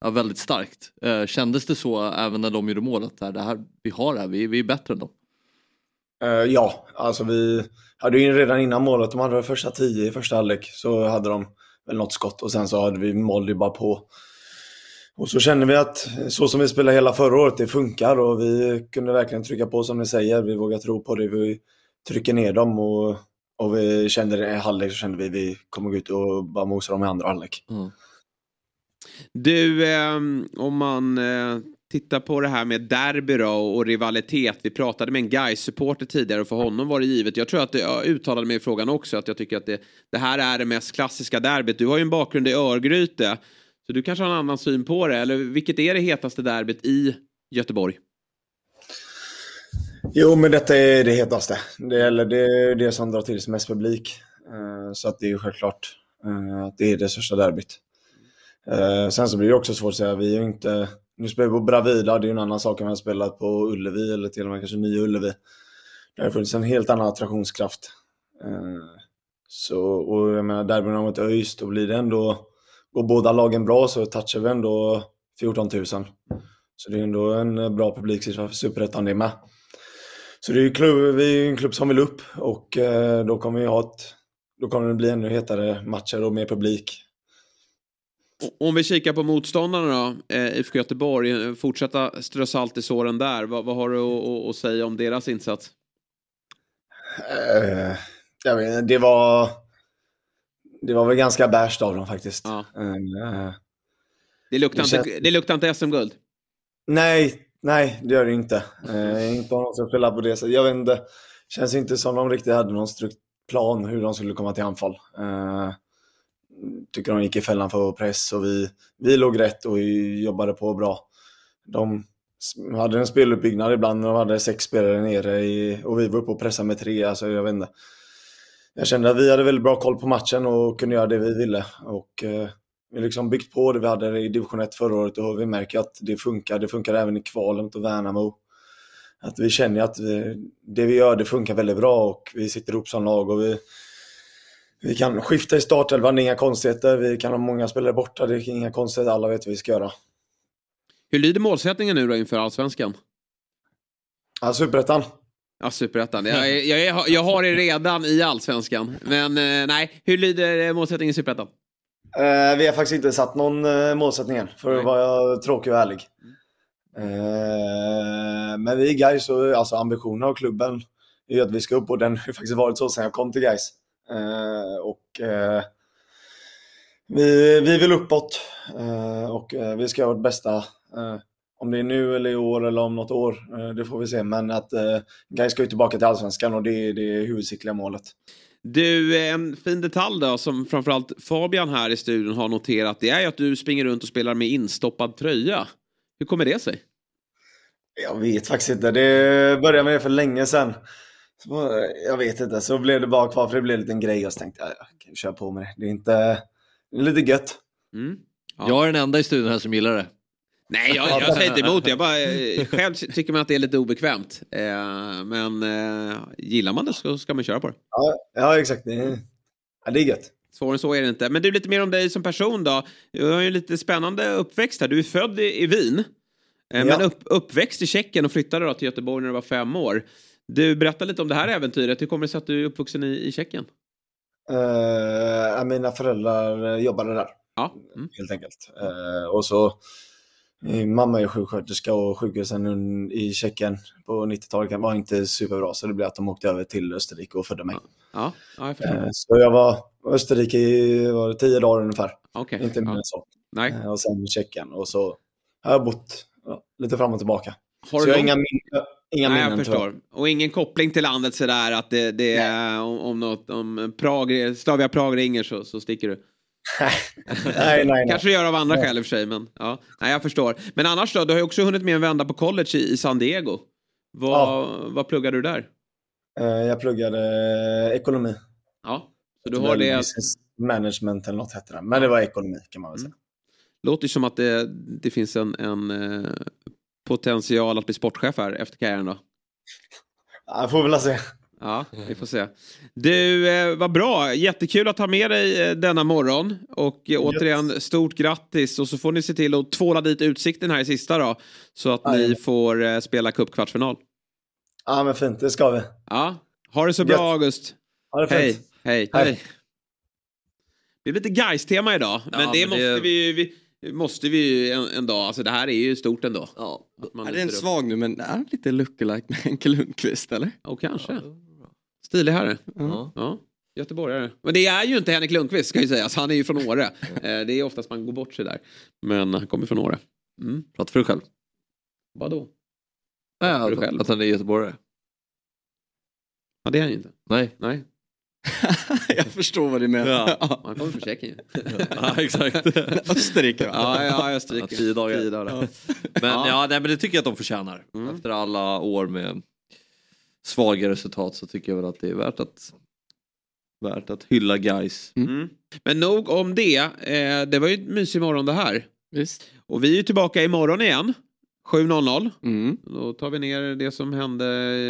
ja, väldigt starkt. Eh, kändes det så även när de gjorde målet? Där, det här, vi har det här, vi, vi är bättre än dem. Uh, ja, alltså vi hade ju redan innan målet, de hade de första tio i första halvlek, så hade de väl något skott och sen så hade vi mål bara på. Och så känner vi att eh, så som vi spelade hela förra året, det funkar och vi kunde verkligen trycka på som ni säger. Vi vågar tro på det, vi trycker ner dem och, och vi kände det i halvlek så kände vi att vi kommer gå ut och bara mosa dem i andra halvlek. Mm. Du, eh, om man eh, tittar på det här med derby då, och rivalitet. Vi pratade med en guys supporter tidigare och för honom var det givet. Jag tror att jag uttalade mig i frågan också att jag tycker att det, det här är det mest klassiska derbyt. Du har ju en bakgrund i Örgryte. Så du kanske har en annan syn på det. Eller vilket är det hetaste derbyt i Göteborg? Jo, men detta är det hetaste. Det är det, det som drar till sig mest publik. Eh, så att det är självklart eh, att det är det största derbyt. Eh, sen så blir det också svårt att säga. Vi är inte... Nu spelar vi på Bravida, det är en annan sak än att spela på Ullevi eller till och med kanske Nya Ullevi. Där har funnits en helt annan attraktionskraft. Så, och jag menar, derbyna mot ÖIS, då blir det ändå går båda lagen bra så touchar vi ändå 14 000. Så det är ändå en eh, bra publiksiffra för Superettan det med. Så det är klubb, vi är en klubb som vill upp och eh, då kommer vi ha ett, då kommer det bli ännu hetare matcher och mer publik. Om vi kikar på motståndarna då, eh, IFK Göteborg, fortsätta strö salt i såren där. Vad, vad har du att, att, säga om deras insats? Eh, jag vet, det var det var väl ganska bärst av dem faktiskt. Ja. Uh, det, luktar det, inte, det luktar inte SM-guld? Nej, nej det gör det inte. Uh, inte om de ska spela på det sättet. Jag vet inte. Känns inte som de riktigt hade någon plan hur de skulle komma till anfall. Uh, tycker de gick i fällan för press och vi, vi låg rätt och jobbade på bra. De hade en speluppbyggnad ibland och de hade sex spelare nere i, och vi var uppe och pressade med tre. Alltså, jag vet inte jag kände att vi hade väldigt bra koll på matchen och kunde göra det vi ville. Och, eh, vi har liksom byggt på det vi hade i division 1 förra året och vi märker att det funkar. Det funkar även i kvalen mot Värnamo. Att vi känner att vi, det vi gör det funkar väldigt bra och vi sitter ihop som lag och vi, vi kan skifta i startelvan, det är inga konstigheter. Vi kan ha många spelare borta, det är inga konstigheter. Alla vet vad vi ska göra. Hur lyder målsättningen nu då inför Allsvenskan? Ja, Superettan. Ja, superettan. Jag, [LAUGHS] jag, jag, jag har det redan i allsvenskan. Men eh, nej, hur lyder målsättningen i superettan? Eh, vi har faktiskt inte satt någon eh, målsättning än, för att vara tråkig och ärlig. Eh, men vi är guys och alltså ambitionen av klubben är att vi ska upp och den har faktiskt varit så sedan jag kom till guys. Eh, och eh, vi, vi vill uppåt och vi ska göra vårt bästa. Eh, om det är nu eller i år eller om något år, eh, det får vi se. Men att eh, Gais ska ju tillbaka till Allsvenskan och det, är det är huvudsakliga målet. Du, en fin detalj då som framförallt Fabian här i studion har noterat. Det är ju att du springer runt och spelar med instoppad tröja. Hur kommer det sig? Jag vet faktiskt inte. Det började med det för länge sedan. Så, jag vet inte, så blev det bara kvar för det blev en liten grej och så tänkte jag, jag kan köra på med det. Det är inte, det är lite gött. Mm. Jag är den enda i studion här som gillar det. Nej, jag, jag säger inte emot. Jag bara, eh, själv tycker man att det är lite obekvämt. Eh, men eh, gillar man det så ska man köra på det. Ja, ja exakt. Det är, ja, det är gött. Svårare än så är det inte. Men du, lite mer om dig som person då. Du har ju lite spännande uppväxt här. Du är född i, i Wien. Eh, Ja. Men upp, uppväxt i Tjeckien och flyttade då till Göteborg när du var fem år. Du, berätta lite om det här äventyret. Hur kommer det sig att du är uppvuxen i, i Tjeckien? Uh, mina föräldrar jobbade där. Ja. Helt enkelt. Eh, och så, mamma är sjuksköterska och sjukhusen i Tjeckien på 90-talet var inte superbra så det blev att de åkte över till Österrike och födde mig. Ja, ja jag. Eh, så jag var i Österrike i var tio dagar ungefär. Okej, Inte mer ja. än så. Nej. Eh, Och sen i Tjeckien och så har jag bott ja, lite fram och tillbaka. Har så jag har inga, min- inga Nej, minnen jag förstår. Och ingen koppling till landet sådär att det, det är om, om något, om Prag, Slavia Prag ringer så, så sticker du. Nej, nej, nej. Kanske gör av andra Nej. skäl i och för sig, men ja. Nej, jag förstår. Men annars då, du har ju också hunnit med en vända på college i, i San Diego. Vad, vad pluggar du där? Eh, Jag pluggade ekonomi. Ja, så du har det. Business management eller något hette det. Men det var ekonomi kan man väl säga. Låter ju som att det, det finns en, en eh, potential att bli sportchef här efter karriären då. Ja, får väl se. Ja, vi får se. Du, eh, vad bra. Jättekul att ha med dig eh, denna morgon. Och eh, återigen, stort grattis. Och så får ni se till att tvåla dit utsikten här i sista då. Så att ni får eh, spela cupkvartsfinal. Ja, men fint. Det ska vi. Ja, ha det så bra Gött. August. Ha det fint. Hej, hej. Hej. Det är lite Gais-tema idag. Men Ja, det men måste det- vi ju vi, måste vi ju en, en dag. Alltså det här är ju stort ändå. Ja. Är det en lyfter upp. svag nu, men är han lite lookalike med Henke Lundqvist eller? Och kanske. Stilig herre. Ja. Ja. Göteborgare. Men det är ju inte Henrik Lundqvist ska ju sägas. Han är ju från Åre. [LAUGHS] Eh, det är oftast man går bort sig där. Men han kommer från Åre. Mm. Prata för dig själv. Vadå? Nej, att, själv. att han är göteborgare. Ja, det är han ju inte. Nej. Nej. [LAUGHS] jag förstår vad du menar. Ja. Han kommer från Tjeckien ja, exakt. [LAUGHS] Österrike va? Ja, ja, Österrike. Ja, tio dagar. Tio dagar. Men, Ja. ja. nej, men det tycker jag att de förtjänar. Mm. Efter alla år med svaga resultat så tycker jag väl att det är värt att, värt att hylla guys. Mm. Men nog om det. Eh, det var ju en mysig morgon det här. Visst. Och vi är ju tillbaka imorgon igen. 7.00. Mm. Då tar vi ner det som hände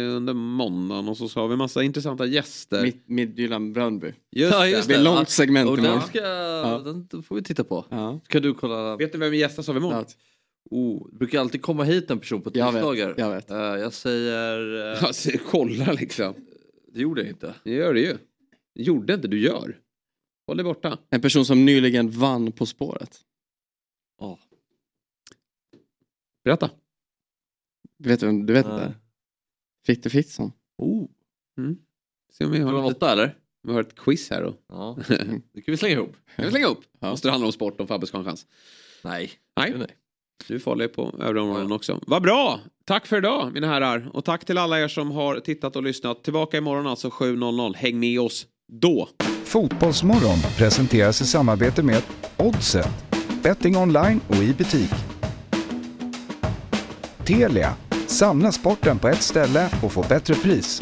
under måndagen och så har vi massa intressanta gäster. Mitt, Midtjylland Brönnby. Just Ja, det. just Det blir långt Ja. segment Och imorgon. den, ska, den får vi titta på. Ja. Kan du kolla? Vet du vem vi gästas av imorgon? Oh, det brukar alltid komma hit en person på Jag vet, tisdagar. jag vet. Eh, jag säger... eh, Alltså, kolla liksom. det gjorde jag inte. Det gör det ju. Det gjorde inte, du gör. Håll dig borta. En person som nyligen vann På spåret. Ja. Berätta. Du vet, du vet inte? Fritte Fritzson. Oh. Mm. Se om vi har, lite, åtta eller? vi har ett quiz här då. Ja. [LAUGHS] Det kan vi slänga ihop. Kan vi slänga upp? Ja. Måste det handla om sport om Fabbe ska ha en chans? Nej. Nej. nej. Du hålla dig på övriga områden också. Vad bra! Tack för idag mina herrar. Och tack till alla er som har tittat och lyssnat. Tillbaka imorgon alltså 7.00. Häng med oss då. Fotbollsmorgon presenteras i samarbete med Oddset, betting online och i butik. Telia, samla sporten på ett ställe och få bättre pris.